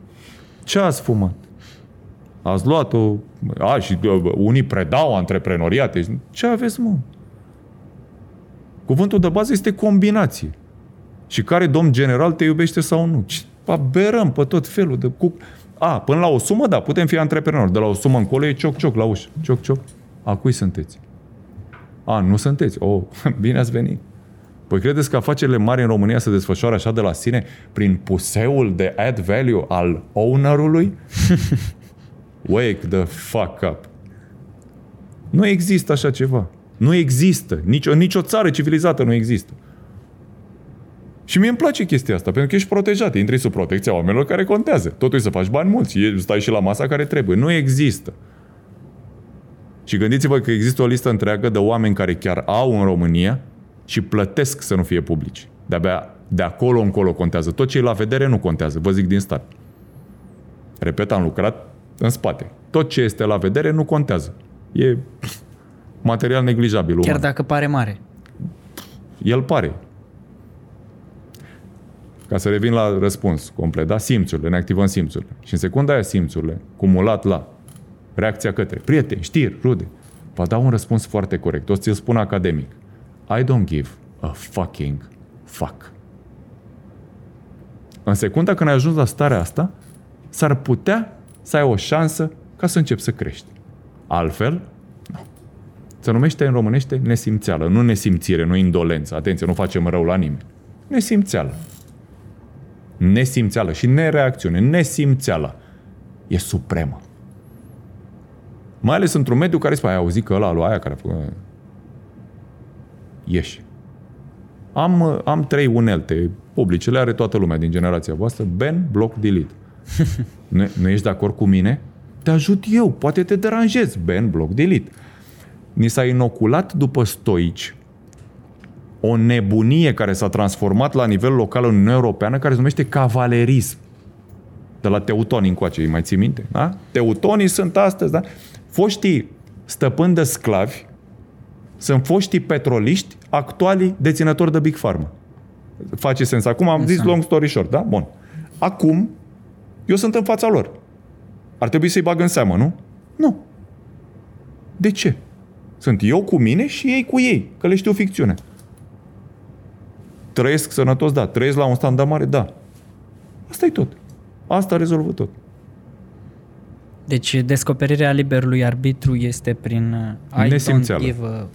Ce ați fumat? Ați luat-o... A, și unii predau antreprenoriate. Ce aveți, mă? Cuvântul de bază este combinație. Și care domn general te iubește sau nu? Aberăm pe tot felul de... Cu... A, până la o sumă, da, putem fi antreprenori. De la o sumă încolo e cioc-cioc la ușă. Cioc-cioc. A cui sunteți? A, nu sunteți? Oh, bine ați venit. Păi credeți că afacerile mari în România se desfășoară așa de la sine prin puseul de add value al ownerului? Wake the fuck up. Nu există așa ceva. Nu există. Nici o, nici o țară civilizată nu există. Și mie îmi place chestia asta, pentru că ești protejat. Intri sub protecția oamenilor care contează. Totul e să faci bani mulți. Stai și la masa care trebuie. Nu există. Și gândiți-vă că există o listă întreagă de oameni care chiar au în România și plătesc să nu fie publici. De-abia de acolo încolo contează. Tot ce e la vedere nu contează, vă zic din start. Repet, am lucrat în spate. Tot ce este la vedere nu contează. E material neglijabil. Chiar uman. dacă pare mare. El pare. Ca să revin la răspuns complet, da? Simțurile, ne activăm simțurile. Și în secunda aia simțurile, cumulat la reacția către prieteni, știri, rude, va da un răspuns foarte corect. O să ți-l spun academic. I don't give a fucking fuck. În secunda când ai ajuns la starea asta, s-ar putea să ai o șansă ca să începi să crești. Altfel, nu. Se numește în românește nesimțeală, nu nesimțire, nu indolență. Atenție, nu facem rău la nimeni. Nesimțeală. Nesimțeală și nereacțiune. Nesimțeală. E supremă. Mai ales într-un mediu care spune, ai auzit că ăla lui aia care a făcut... Ieși. Am, am trei unelte publice, le are toată lumea din generația voastră, Ben, bloc, delete. nu, nu ești de acord cu mine? Te ajut eu, poate te deranjez, Ben, bloc, delete. Ni s-a inoculat după stoici o nebunie care s-a transformat la nivel local în Uniunea Europeană, care se numește cavalerism. De la teutoni încoace, îi mai ții minte? Da? Teutonii sunt astăzi, da? foștii stăpâni de sclavi sunt foștii petroliști, actualii deținători de Big Pharma. Face sens. Acum am zis long story short, da? Bun. Acum, eu sunt în fața lor. Ar trebui să-i bag în seamă, nu? Nu. De ce? Sunt eu cu mine și ei cu ei, că le știu ficțiune. Trăiesc sănătos, da. Trăiesc la un standard mare, da. Asta e tot. Asta rezolvă tot. Deci descoperirea liberului arbitru este prin uh, I Nesimțeală. don't give a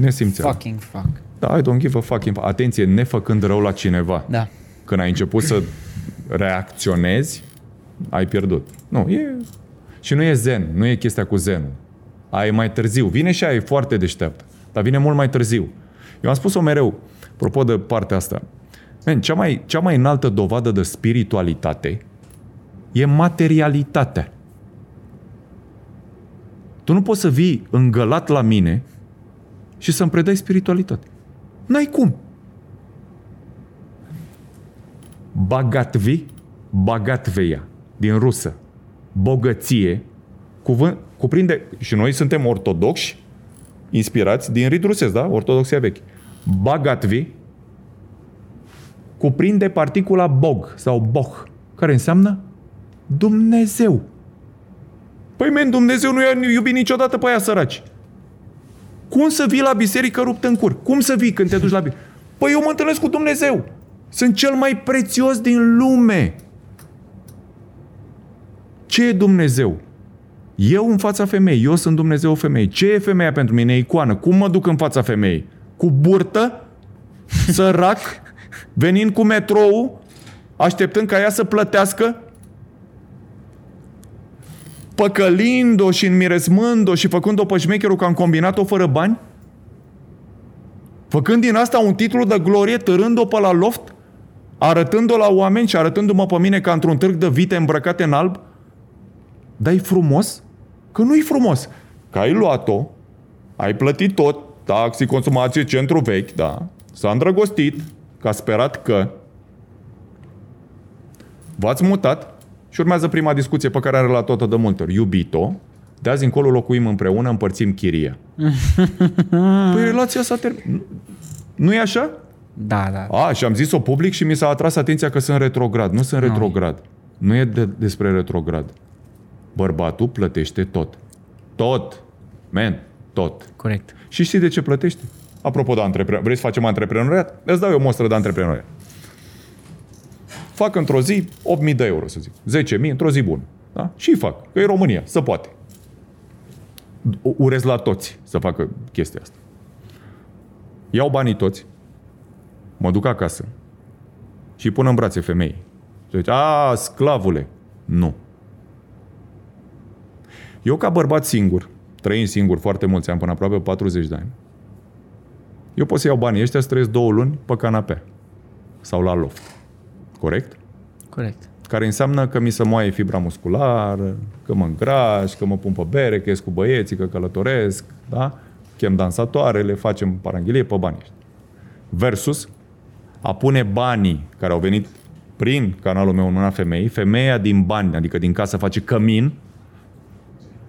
Nesimțeală. fucking fuck. Da, I don't give a fucking fuck. Atenție, nefăcând rău la cineva. Da. Când ai început să reacționezi, ai pierdut. Nu, e... Și nu e zen, nu e chestia cu zenul. Ai mai târziu. Vine și aia e foarte deșteaptă, dar vine mult mai târziu. Eu am spus-o mereu, apropo de partea asta. Man, cea, mai, cea mai înaltă dovadă de spiritualitate e materialitatea. Tu nu poți să vii îngălat la mine și să-mi predai spiritualitate. N-ai cum. Bagatvi, bagatveia, din rusă, bogăție, cuvânt, cuprinde, și noi suntem ortodoxi, inspirați din rit rusesc, da? Ortodoxia veche. Bagatvi cuprinde particula bog sau boh, care înseamnă Dumnezeu. Păi, men, Dumnezeu nu i-a iubit niciodată pe aia săraci. Cum să vii la biserică rupt în cur? Cum să vii când te duci la biserică? Păi eu mă întâlnesc cu Dumnezeu. Sunt cel mai prețios din lume. Ce e Dumnezeu? Eu în fața femeii, eu sunt Dumnezeu femei. Ce e femeia pentru mine? E icoană. Cum mă duc în fața femeii? Cu burtă? Sărac? Venind cu metrou? Așteptând ca ea să plătească? Păcălind-o și înmiresmând-o și făcând-o pe șmecherul că am combinat-o fără bani? Făcând din asta un titlu de glorie, târând-o pe la loft? Arătând-o la oameni și arătându-mă pe mine ca într-un târg de vite îmbrăcate în alb? Dar e frumos? Că nu-i frumos. Că ai luat-o, ai plătit tot, taxi, consumație, centru vechi, da, s-a îndrăgostit, că a sperat că v-ați mutat și urmează prima discuție pe care are la toată de multe ori. Iubito, de azi încolo locuim împreună, împărțim chiria. păi relația s-a terminat. Nu e așa? Da, da. A, și am zis-o public și mi s-a atras atenția că sunt retrograd. Nu sunt retrograd. Nu e de, despre retrograd. Bărbatul plătește tot. Tot. Men, tot. Corect. Și știi de ce plătește? Apropo de antreprenoriat. Vrei să facem antreprenoriat? Îți dau eu o mostră de antreprenoriat. Fac într-o zi 8.000 de euro, să zic. 10.000 într-o zi bună. Da? Și fac. Că e România. Se poate. Urez la toți să facă chestia asta. Iau banii toți, mă duc acasă și îi pun în brațe femei. Și zice, a, sclavule. Nu. Eu ca bărbat singur, trăind singur foarte mulți ani, până aproape 40 de ani, eu pot să iau banii ăștia să trăiesc două luni pe canapea sau la loft. Corect? Corect. Care înseamnă că mi se moaie fibra musculară, că mă îngraș, că mă pun pe bere, că ies cu băieții, că călătoresc, da? Chem dansatoarele, facem paranghilie pe banii ăștia. Versus a pune banii care au venit prin canalul meu în una femei, femeia din bani, adică din casă face cămin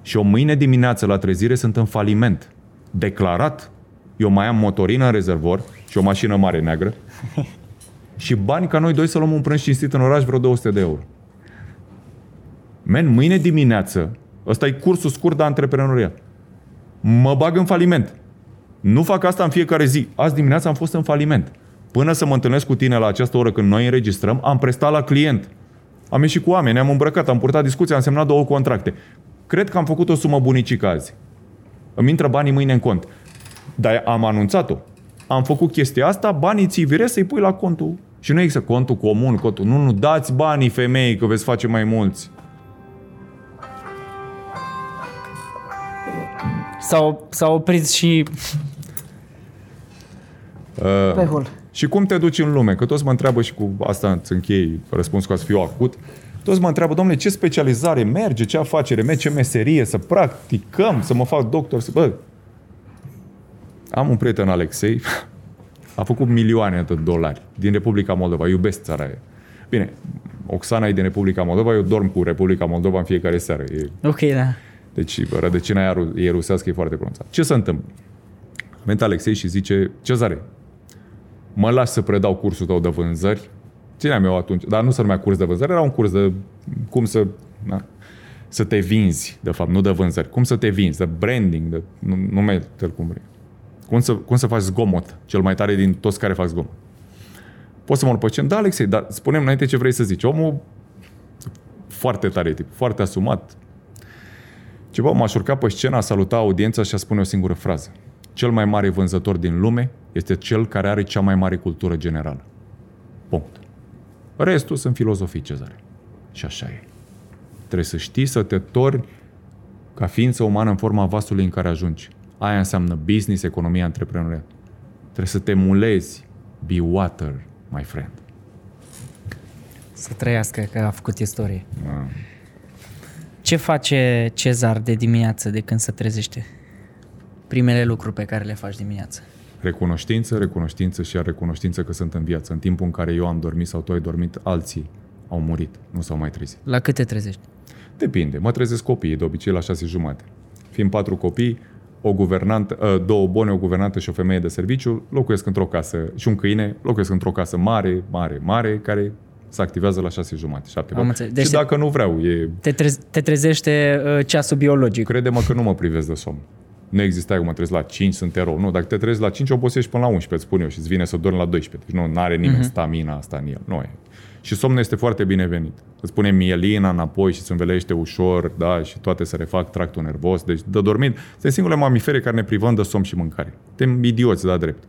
și o mâine dimineață la trezire sunt în faliment. Declarat. Eu mai am motorină în rezervor și o mașină mare neagră și bani ca noi doi să luăm un prânz cinstit în oraș vreo 200 de euro. Men, mâine dimineață, ăsta e cursul scurt de antreprenoriat, mă bag în faliment. Nu fac asta în fiecare zi. Azi dimineața am fost în faliment. Până să mă întâlnesc cu tine la această oră când noi înregistrăm, am prestat la client. Am ieșit cu oameni, am îmbrăcat, am purtat discuții, am semnat două contracte. Cred că am făcut o sumă bunicică azi. Îmi intră banii mâine în cont. Dar am anunțat-o. Am făcut chestia asta, banii ți vire să-i pui la contul. Și nu există contul comun, contul... Nu, nu, dați banii femei că veți face mai mulți. S-au, s-au oprit și... Uh, Pe hol. Și cum te duci în lume? Că toți mă întreabă și cu asta îți închei răspunsul ca să fiu acut. Toți mă întreabă, domnule, ce specializare merge, ce afacere merge, ce meserie, să practicăm, să mă fac doctor, să... Bă, am un prieten, Alexei, a făcut milioane de dolari din Republica Moldova. Iubesc țara aia. Bine, Oxana e din Republica Moldova, eu dorm cu Republica Moldova în fiecare seară. E, Ok, da. deci rădăcina aia ru- e rusească, e foarte pronunțată. Ce se întâmplă? A venit Alexei și zice, Cezare, mă lași să predau cursul tău de vânzări? Țineam eu atunci, dar nu se numea curs de vânzări, era un curs de cum să, na, să te vinzi, de fapt, nu de vânzări. Cum să te vinzi, de branding, de, nu, nu mai cum vrei. Cum să, cum să faci zgomot, cel mai tare din toți care fac zgomot. Poți să mă pe Da, Alexei, dar spune înainte ce vrei să zici. Omul foarte tare tip, foarte asumat. Ceva m-aș urca pe scenă, a saluta audiența și a spune o singură frază. Cel mai mare vânzător din lume este cel care are cea mai mare cultură generală. Punct. Restul sunt filozofii, Cezare. Și așa e. Trebuie să știi să te torni ca ființă umană în forma vasului în care ajungi. Aia înseamnă business, economia, antreprenoriat. Trebuie să te mulezi. Be water, my friend. Să trăiască că a făcut istorie. Da. Ce face Cezar de dimineață de când se trezește? Primele lucruri pe care le faci dimineața. Recunoștință, recunoștință și iar recunoștință că sunt în viață. În timpul în care eu am dormit sau tu ai dormit, alții au murit, nu s-au mai trezit. La cât te trezești? Depinde. Mă trezesc copiii, de obicei la șase jumate. Fiind patru copii, o guvernantă, ă, două bone, o guvernantă și o femeie de serviciu, locuiesc într-o casă, și un câine, locuiesc într-o casă mare, mare, mare, care se activează la șase jumate, șapte. Am înțeles. Deci și se- dacă nu vreau, e... Te, trez- te trezește uh, ceasul biologic. Crede-mă că nu mă privesc de somn. Nu există cum mă trezi la 5, sunt erou. Nu, dacă te trezi la 5, obosești până la 11, îți spun eu, și îți vine să dormi la 12. Deci nu are nimeni uh-huh. stamina asta în el. Nu e. Și somnul este foarte binevenit. Îți pune mielina înapoi și se învelește ușor, da, și toate se refac tractul nervos. Deci de dormit, sunt singurele mamifere care ne privăm de somn și mâncare. Suntem idioți, da, drept.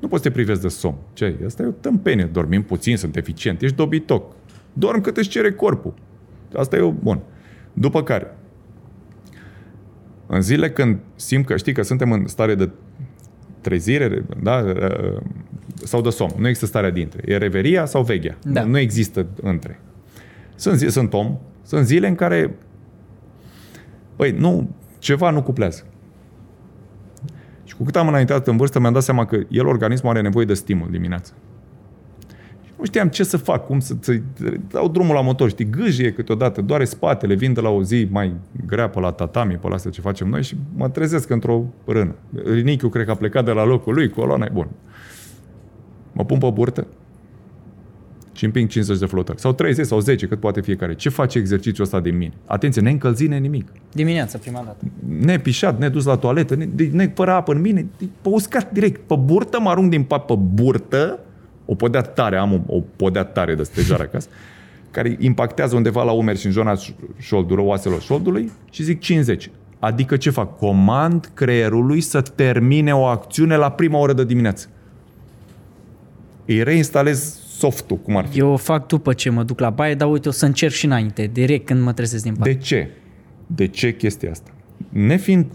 Nu poți să te privezi de somn. Ce? Asta e o tâmpenie. Dormim puțin, sunt eficient. Ești dobitoc. Dorm cât îți cere corpul. Asta e o... Bun. După care, în zile când simt că, știi, că suntem în stare de trezire, da, sau de somn. Nu există starea dintre. E reveria sau veghea. Da. Nu există între. Sunt, zi, sunt om, sunt zile în care, băi, nu, ceva nu cuplează. Și cu cât am înaintat în vârstă, mi-am dat seama că el, organismul, are nevoie de stimul dimineața. Și nu știam ce să fac, cum să, să dau drumul la motor, știi, gâjie câteodată, doare spatele, vin de la o zi mai grea pe la tatami, pe la asta ce facem noi și mă trezesc într-o rână. Rinichiul cred că a plecat de la locul lui, coloana e bun. Mă pun pe burtă și împing 50 de flotări. Sau 30 sau 10, cât poate fiecare. Ce face exercițiul ăsta de mine? Atenție, ne încălzine nimic. Dimineața, prima dată. Ne pișat, ne dus la toaletă, ne, ne fără apă în mine, pe uscat direct, pe burtă, mă arunc din pat pe burtă, o podea tare, am o, o podea tare de stejar acasă, care impactează undeva la umeri și în zona șoldură, oaselor șoldului și zic 50. Adică ce fac? Comand creierului să termine o acțiune la prima oră de dimineață îi reinstalez softul, cum ar fi. Eu o fac după ce mă duc la baie, dar uite, o să încerc și înainte, direct când mă trezesc din pat. De ce? De ce chestia asta? Nefiind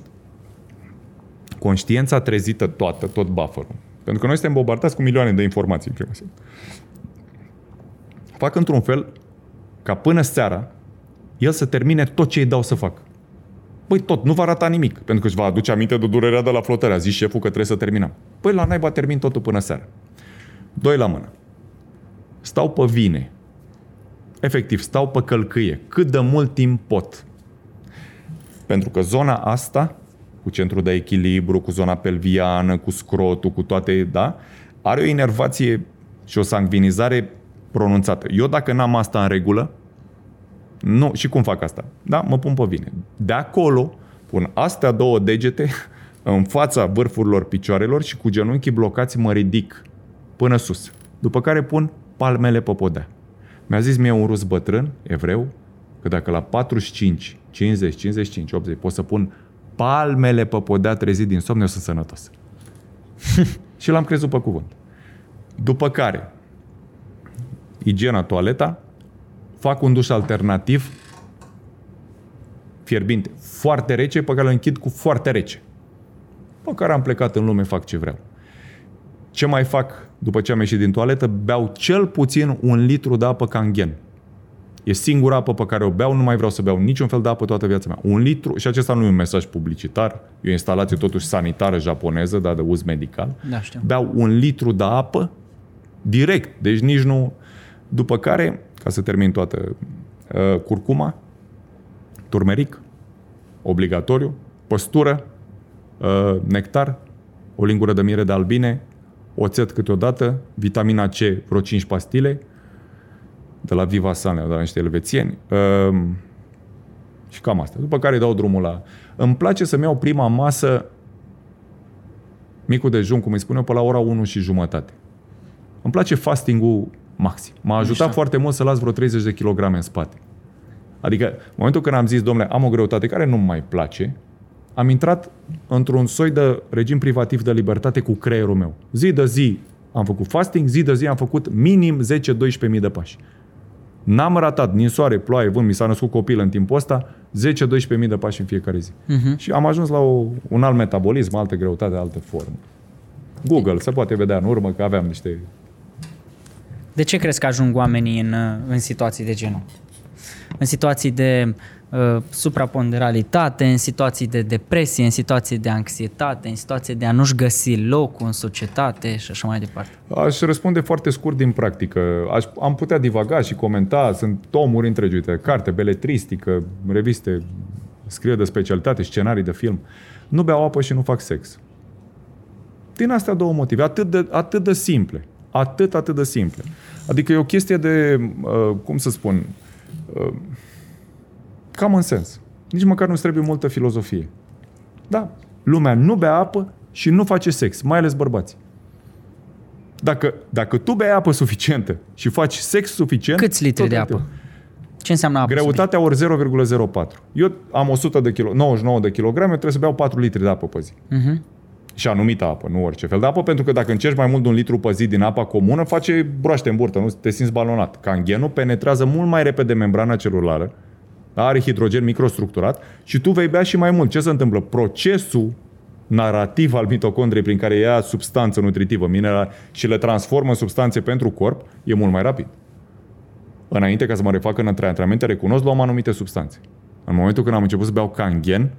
conștiința trezită toată, tot bufferul, pentru că noi suntem bombardați cu milioane de informații în prima Fac într-un fel ca până seara el să termine tot ce îi dau să fac. Păi tot, nu va rata nimic, pentru că își va aduce aminte de durerea de la flotare. A zis șeful că trebuie să terminăm. Păi la naiba termin totul până seara. Doi la mână. Stau pe vine. Efectiv, stau pe călcâie. Cât de mult timp pot. Pentru că zona asta, cu centrul de echilibru, cu zona pelviană, cu scrotul, cu toate, da, are o inervație și o sanguinizare pronunțată. Eu dacă n-am asta în regulă, nu, și cum fac asta? Da, mă pun pe vine. De acolo, pun astea două degete în fața vârfurilor picioarelor și cu genunchii blocați mă ridic până sus. După care pun palmele pe podea. Mi-a zis mie un rus bătrân, evreu, că dacă la 45, 50, 55, 80 pot să pun palmele pe podea trezit din somn, eu sunt sănătos. și l-am crezut pe cuvânt. După care, igiena toaleta, fac un duș alternativ fierbinte, foarte rece, pe care îl închid cu foarte rece. Pe care am plecat în lume, fac ce vreau. Ce mai fac după ce am ieșit din toaletă? Beau cel puțin un litru de apă canghen. E singura apă pe care o beau, nu mai vreau să beau niciun fel de apă toată viața mea. Un litru, și acesta nu e un mesaj publicitar, e o instalație totuși sanitară japoneză, dar de uz medical. Da, știu. Beau un litru de apă direct, deci nici nu... După care, ca să termin toată, uh, curcuma, turmeric, obligatoriu, păstură, uh, nectar, o lingură de miere de albine, oțet câteodată, vitamina C, vreo 5 pastile, de la Viva San, de la niște elvețieni. Um, și cam asta. După care dau drumul la... Îmi place să-mi iau prima masă micul dejun, cum îi spun eu, pe la ora 1 și jumătate. Îmi place fastingul maxim. M-a ajutat Așa. foarte mult să las vreo 30 de kilograme în spate. Adică, în momentul când am zis, domnule, am o greutate care nu mai place, am intrat într-un soi de regim privativ de libertate cu creierul meu. Zi de zi am făcut fasting, zi de zi am făcut minim 10-12 mii de pași. N-am ratat din soare, ploaie, vânt, mi s-a născut copil în timpul ăsta, 10-12 mii de pași în fiecare zi. Uh-huh. Și am ajuns la o, un alt metabolism, altă greutate, altă formă. Google, se poate vedea în urmă că aveam niște... De ce crezi că ajung oamenii în, în situații de genul? În situații de Uh, supraponderalitate, în situații de depresie, în situații de anxietate, în situații de a nu-și găsi locul în societate și așa mai departe? Aș răspunde foarte scurt din practică. Aș, am putea divaga și comenta, sunt tomuri întregi, uite, carte, beletristică, reviste, scrie de specialitate, scenarii de film. Nu beau apă și nu fac sex. Din astea două motive, atât de, atât de simple. Atât, atât de simple. Adică e o chestie de, uh, cum să spun, uh, Cam în sens. Nici măcar nu trebuie multă filozofie. Da, lumea nu bea apă și nu face sex, mai ales bărbații. Dacă, dacă tu bei apă suficientă și faci sex suficient... Câți litri tot de ai tău. apă? Ce înseamnă apă? Greutatea ori 0,04. Eu am 100 de kilo, 99 de kilograme, trebuie să beau 4 litri de apă pe zi. Mhm. Și anumită apă, nu orice fel de apă, pentru că dacă încerci mai mult de un litru pe zi din apa comună, face broaște în burtă, nu te simți balonat. Canghenul penetrează mult mai repede membrana celulară, are hidrogen microstructurat și tu vei bea și mai mult. Ce se întâmplă? Procesul narrativ al mitocondriei prin care ia substanță nutritivă, mineral și le transformă în substanțe pentru corp, e mult mai rapid. Înainte ca să mă refac în antrenamente, recunosc, luam anumite substanțe. În momentul când am început să beau canghen,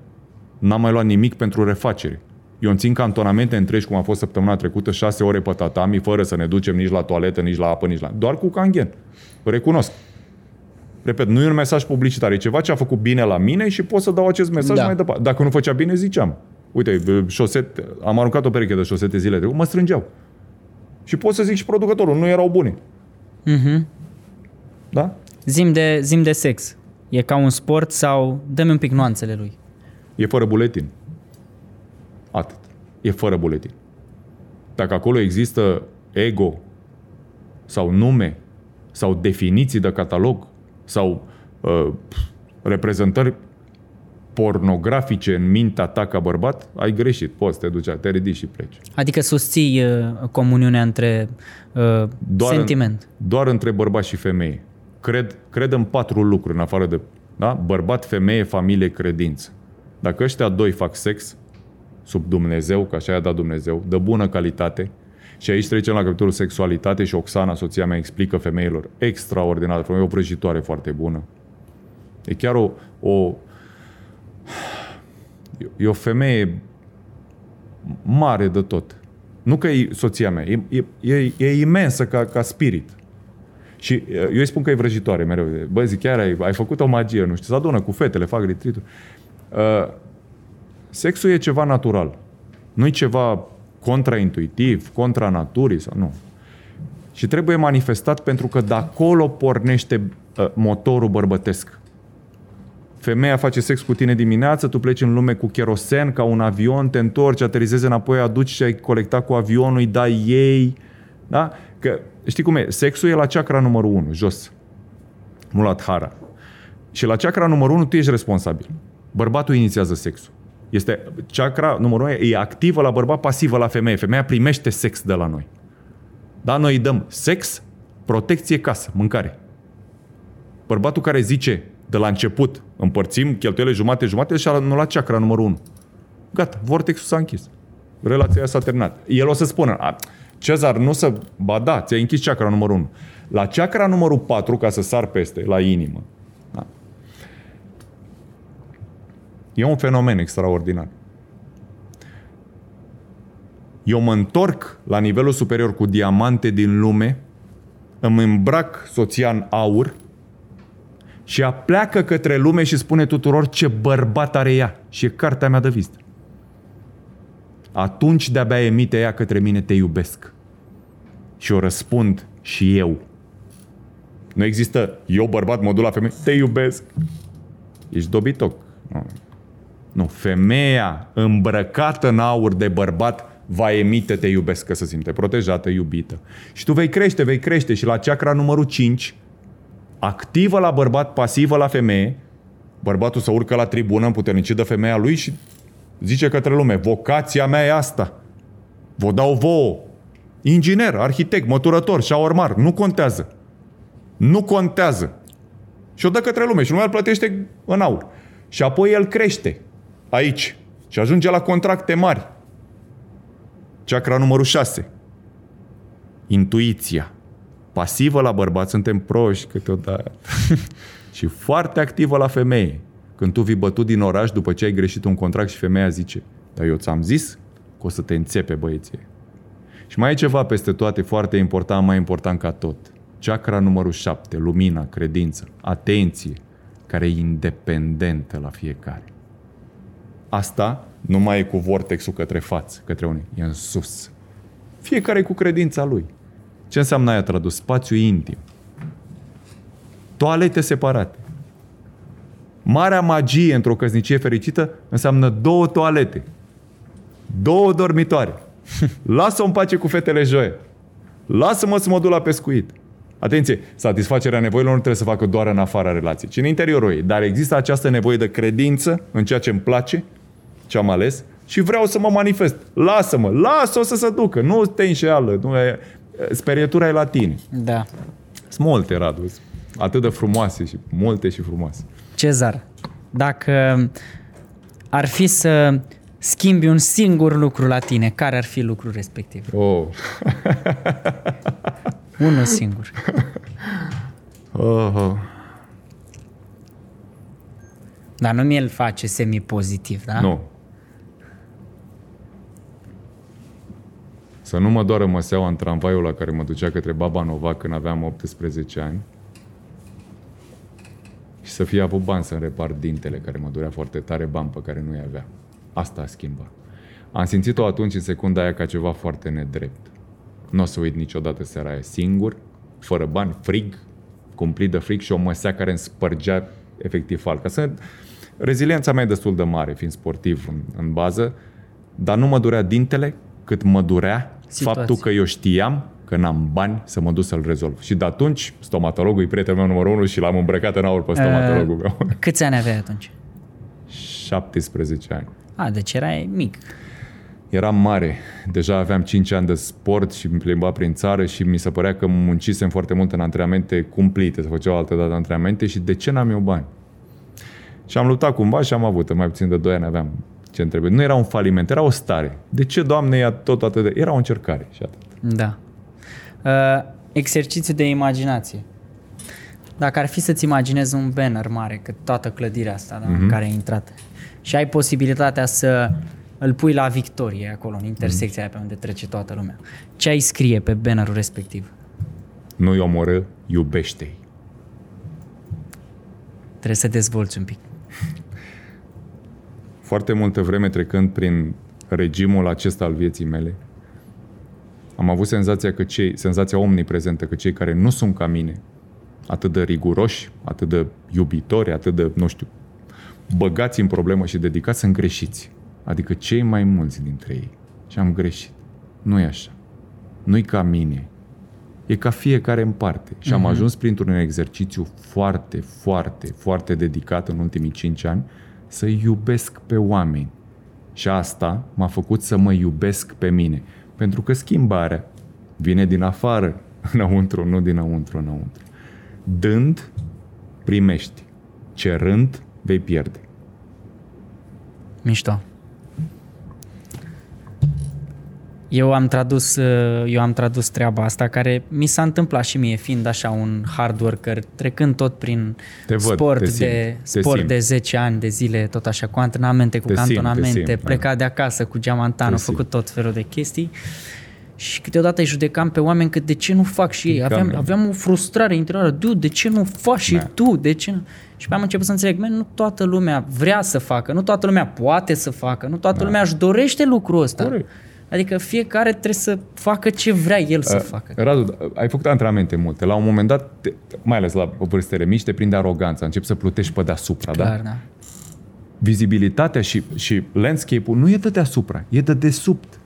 n-am mai luat nimic pentru refacere. Eu îmi țin cantonamente întregi, cum a fost săptămâna trecută, șase ore pe tatami, fără să ne ducem nici la toaletă, nici la apă, nici la... Doar cu canghen. Recunosc. Repet, nu e un mesaj publicitar, e ceva ce a făcut bine la mine și pot să dau acest mesaj Da. mai departe. Dacă nu făcea bine, ziceam. Uite, șosete, am aruncat o pereche de șosete zile trecute, mă strângeau. Și pot să zic și producătorul, nu erau bune. Mhm. Da? Zim de, zim de sex. E ca un sport sau... Dă-mi un pic nuanțele lui. E fără buletin. Atât. E fără buletin. Dacă acolo există ego sau nume sau definiții de catalog sau uh, reprezentări pornografice în mintea ta ca bărbat, ai greșit. Poți, te duci, te ridici și pleci. Adică susții uh, comuniunea între uh, Doar sentiment. În, doar între bărbat și femeie. Cred, cred în patru lucruri, în afară de da? bărbat, femeie, familie, credință. Dacă ăștia doi fac sex, sub Dumnezeu, că așa i-a dat Dumnezeu, de bună calitate, și aici trecem la capitolul sexualitate și Oxana, soția mea, explică femeilor extraordinar, femeie, o vrăjitoare foarte bună. E chiar o, o e o femeie mare de tot. Nu că e soția mea, e, e, e, e imensă ca, ca spirit. Și uh, eu îi spun că e vrăjitoare mereu. Bă, zic, chiar ai, ai făcut o magie, nu știu, se adună cu fetele, fac retreat uh, Sexul e ceva natural. Nu e ceva contraintuitiv, contra naturii sau nu. Și trebuie manifestat pentru că de acolo pornește uh, motorul bărbătesc. Femeia face sex cu tine dimineață, tu pleci în lume cu cherosen, ca un avion, te întorci, aterizezi înapoi, aduci ce ai colectat cu avionul, îi dai ei. Da? Că știi cum e? Sexul e la chakra numărul 1, jos. Muladhara. Și la chakra numărul 1 tu ești responsabil. Bărbatul inițiază sexul. Este chakra numărul 1 e activă la bărbat, pasivă la femeie. Femeia primește sex de la noi. Da, noi îi dăm sex, protecție, casă, mâncare. Bărbatul care zice de la început, împărțim cheltuielile jumate-jumate și a anulat chakra numărul 1. Gata, vortexul s-a închis. Relația aia s-a terminat. El o să spună, a, Cezar, nu să... Ba da, ți-ai închis chakra numărul 1. La chakra numărul 4, ca să sar peste, la inimă, da? E un fenomen extraordinar. Eu mă întorc la nivelul superior cu diamante din lume, îmi îmbrac soția în aur și ea pleacă către lume și spune tuturor ce bărbat are ea. Și e cartea mea de vizită. Atunci de-abia emite ea către mine te iubesc. Și o răspund și eu. Nu există eu bărbat, mă duc la femeie, te iubesc. Ești dobitoc. Nu. nu, femeia îmbrăcată în aur de bărbat va emite te iubesc, că se simte protejată, iubită. Și tu vei crește, vei crește și la chakra numărul 5, activă la bărbat, pasivă la femeie, bărbatul să urcă la tribună, împuternicit de femeia lui și zice către lume, vocația mea e asta. Vă dau vouă. Inginer, arhitect, măturător, șaormar, nu contează. Nu contează. Și o dă către lume și lumea îl plătește în aur. Și apoi el crește aici și ajunge la contracte mari. Chakra numărul 6. Intuiția. Pasivă la bărbat, suntem proști câteodată. și foarte activă la femeie. Când tu vii bătut din oraș după ce ai greșit un contract și femeia zice dar eu ți-am zis că o să te înțepe băieție. Și mai e ceva peste toate foarte important, mai important ca tot. Chakra numărul 7, lumina, credință, atenție, care e independentă la fiecare. Asta nu mai e cu vortexul către față, către unii, e în sus. Fiecare cu credința lui. Ce înseamnă aia tradus? Spațiu intim. Toalete separate. Marea magie într-o căsnicie fericită înseamnă două toalete. Două dormitoare. Lasă-o în pace cu fetele joie. Lasă-mă să mă duc la pescuit. Atenție, satisfacerea nevoilor nu trebuie să facă doar în afara relației, ci în interiorul ei. Dar există această nevoie de credință în ceea ce îmi place, ce am ales, și vreau să mă manifest. Lasă-mă, lasă-o să se ducă. Nu te înșeală. Nu e... Sperietura e la tine. Da. Sunt multe, Radu. Atât de frumoase și multe și frumoase. Cezar, dacă ar fi să schimbi un singur lucru la tine, care ar fi lucrul respectiv? Oh. Unul singur. Oh, oh. Dar nu mi-l face semi-pozitiv, da? Nu. Să nu mă doară măseaua în tramvaiul la care mă ducea către Baba Nova când aveam 18 ani și să fie avut bani să-mi repar dintele care mă durea foarte tare, bani pe care nu-i avea. Asta a schimbat. Am simțit-o atunci, în secunda aia, ca ceva foarte nedrept. Nu o să uit niciodată seara aia singur, fără bani, frig, cumplit de frig și o măsea care îmi spărgea efectiv falca. Să... Reziliența mea e destul de mare, fiind sportiv în, în bază, dar nu mă durea dintele cât mă durea Situație. faptul că eu știam că n-am bani să mă duc să-l rezolv. Și de atunci, stomatologul e prietenul meu numărul unu și l-am îmbrăcat în aur pe stomatologul meu. Câți ani aveai atunci? 17 ani. A, deci erai mic. Eram mare. Deja aveam 5 ani de sport și îmi plimba prin țară și mi se părea că muncisem foarte mult în antrenamente cumplite, să făceau altă dată antrenamente și de ce n-am eu bani? Și am luptat cumva și am avut, în mai puțin de 2 ani aveam ce trebuie. Nu era un faliment, era o stare. De ce, Doamne, ia tot atât de... Era o încercare și atât. Da. Uh, exercițiu de imaginație. Dacă ar fi să-ți imaginezi un banner mare, cât toată clădirea asta da, Mhm. în care ai intrat, și ai posibilitatea să îl pui la victorie acolo, în intersecția aia pe unde trece toată lumea, ce ai scrie pe bannerul respectiv? Nu-i omorâ, iubește-i. Trebuie să dezvolți un pic. Foarte multă vreme trecând prin regimul acesta al vieții mele, am avut senzația că cei, senzația omniprezentă că cei care nu sunt ca mine, atât de riguroși, atât de iubitori, atât de, nu știu, băgați în problemă și dedicați, sunt greșiți. Adică cei mai mulți dintre ei. Și am greșit. Nu e așa. Nu-i ca mine. E ca fiecare în parte. Și am ajuns printr-un exercițiu foarte, foarte, foarte dedicat în ultimii cinci ani să iubesc pe oameni. Și asta m-a făcut să mă iubesc pe mine. Pentru că schimbarea vine din afară înăuntru, nu dinăuntru înăuntru. Dând, primești. Cerând, vei pierde. Mișto. Eu am tradus, uh, eu am tradus treaba asta care mi s-a întâmplat și mie fiind așa un hard worker, trecând tot prin Te văd, sport, te de, simt, te sport simt. de 10 ani de zile, tot așa, cu antrenamente, cu Te simt, te cantonamente, simt, da. plecat de acasă cu geamantanul, Te simt. făcut tot felul de chestii. Și câteodată îi judecam pe oameni că de ce nu fac și ei. Aveam, Cam- aveam o frustrare interioară. Dude, de ce nu faci și Da. tu? De ce nu? Și pe am început să înțeleg, man, nu toată lumea vrea să facă, nu toată lumea poate să facă, nu toată lumea își dorește lucrul ăsta. Da. Corect. Adică fiecare trebuie să facă ce vrea el să facă. Radu, ai făcut antrenamente multe. La un moment dat, te, mai ales la vârstele mici, te prinde aroganța. Începi să plutești pe deasupra, da? Clar, da. Vizibilitatea și, și landscape-ul nu e de deasupra, e de desubt.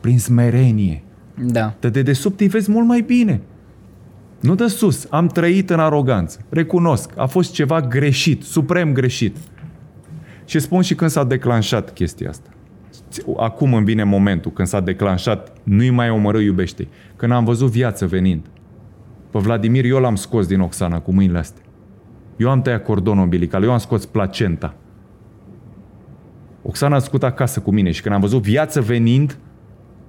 Prin smerenie. Da. De dedesubt îi vezi mult mai bine. Nu de sus. Am trăit în aroganță. Recunosc. A fost ceva greșit, suprem greșit. Și spun și când s-a declanșat chestia asta. Acum îmi vine momentul când s-a declanșat, nu-i mai omoră iubește Când am văzut viață venind. Pe Vladimir eu l-am scos din Oxana cu mâinile astea. Eu am tăiat cordonul umbilical, eu am scos placenta. Oxana a scut acasă cu mine și când am văzut viață venind,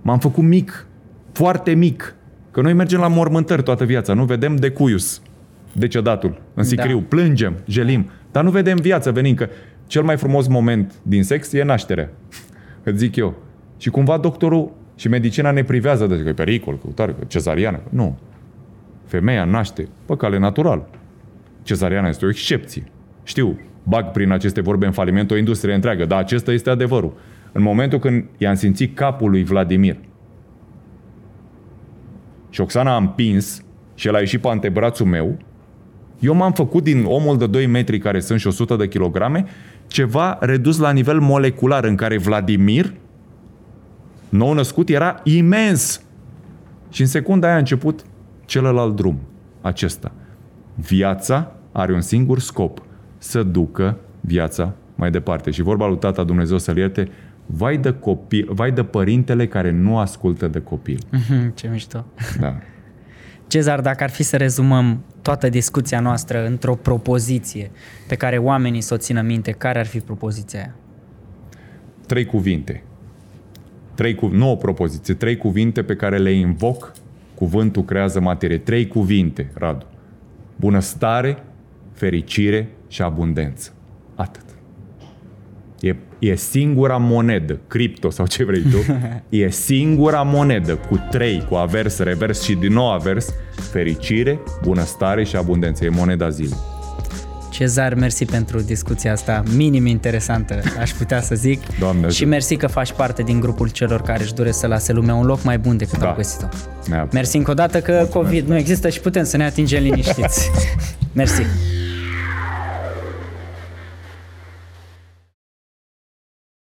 m-am făcut mic, foarte mic. Că noi mergem la mormântări toată viața, nu vedem decuius, decedatul, în sicriu, da. plângem, gelim, dar nu vedem viața venind, că cel mai frumos moment din sex e nașterea, îți zic eu. Și cumva doctorul și medicina ne privează de că e pericol, căutare, că cezariană. Nu. Femeia naște pe cale naturală. Cezariana este o excepție. Știu, bag prin aceste vorbe în faliment o industrie întreagă, dar acesta este adevărul. În momentul când i-am simțit capul lui Vladimir și Oxana a împins și el a ieșit pe antebrațul meu, eu m-am făcut din omul de 2 metri care sunt și 100 de kilograme ceva redus la nivel molecular în care Vladimir nou născut era imens. Și în secunda aia a început celălalt drum, acesta. Viața are un singur scop, să ducă viața mai departe. Și vorba lui Tata Dumnezeu să-l ierte, vai de, copil, vai de părintele care nu ascultă de copil. Ce mișto. Da. Cezar, dacă ar fi să rezumăm toată discuția noastră într-o propoziție pe care oamenii să o țină minte, care ar fi propoziția aia? Trei cuvinte. Trei cu... Nu o propoziție, trei cuvinte pe care le invoc. Cuvântul creează materie. Trei cuvinte, Radu. Bunăstare, fericire și abundență. Atât. E, e singura monedă, cripto sau ce vrei tu, e singura monedă cu trei, cu avers, revers și din nou avers, fericire, bunăstare și abundență. E moneda zilei. Cezar, mersi pentru discuția asta minim interesantă, aș putea să zic. Doamne și ajută. mersi că faci parte din grupul celor care își doresc să lase lumea un loc mai bun decât Da. au găsit-o. Neapărat. Mersi încă o dată că COVID nu există și putem să ne atingem liniștiți. mersi.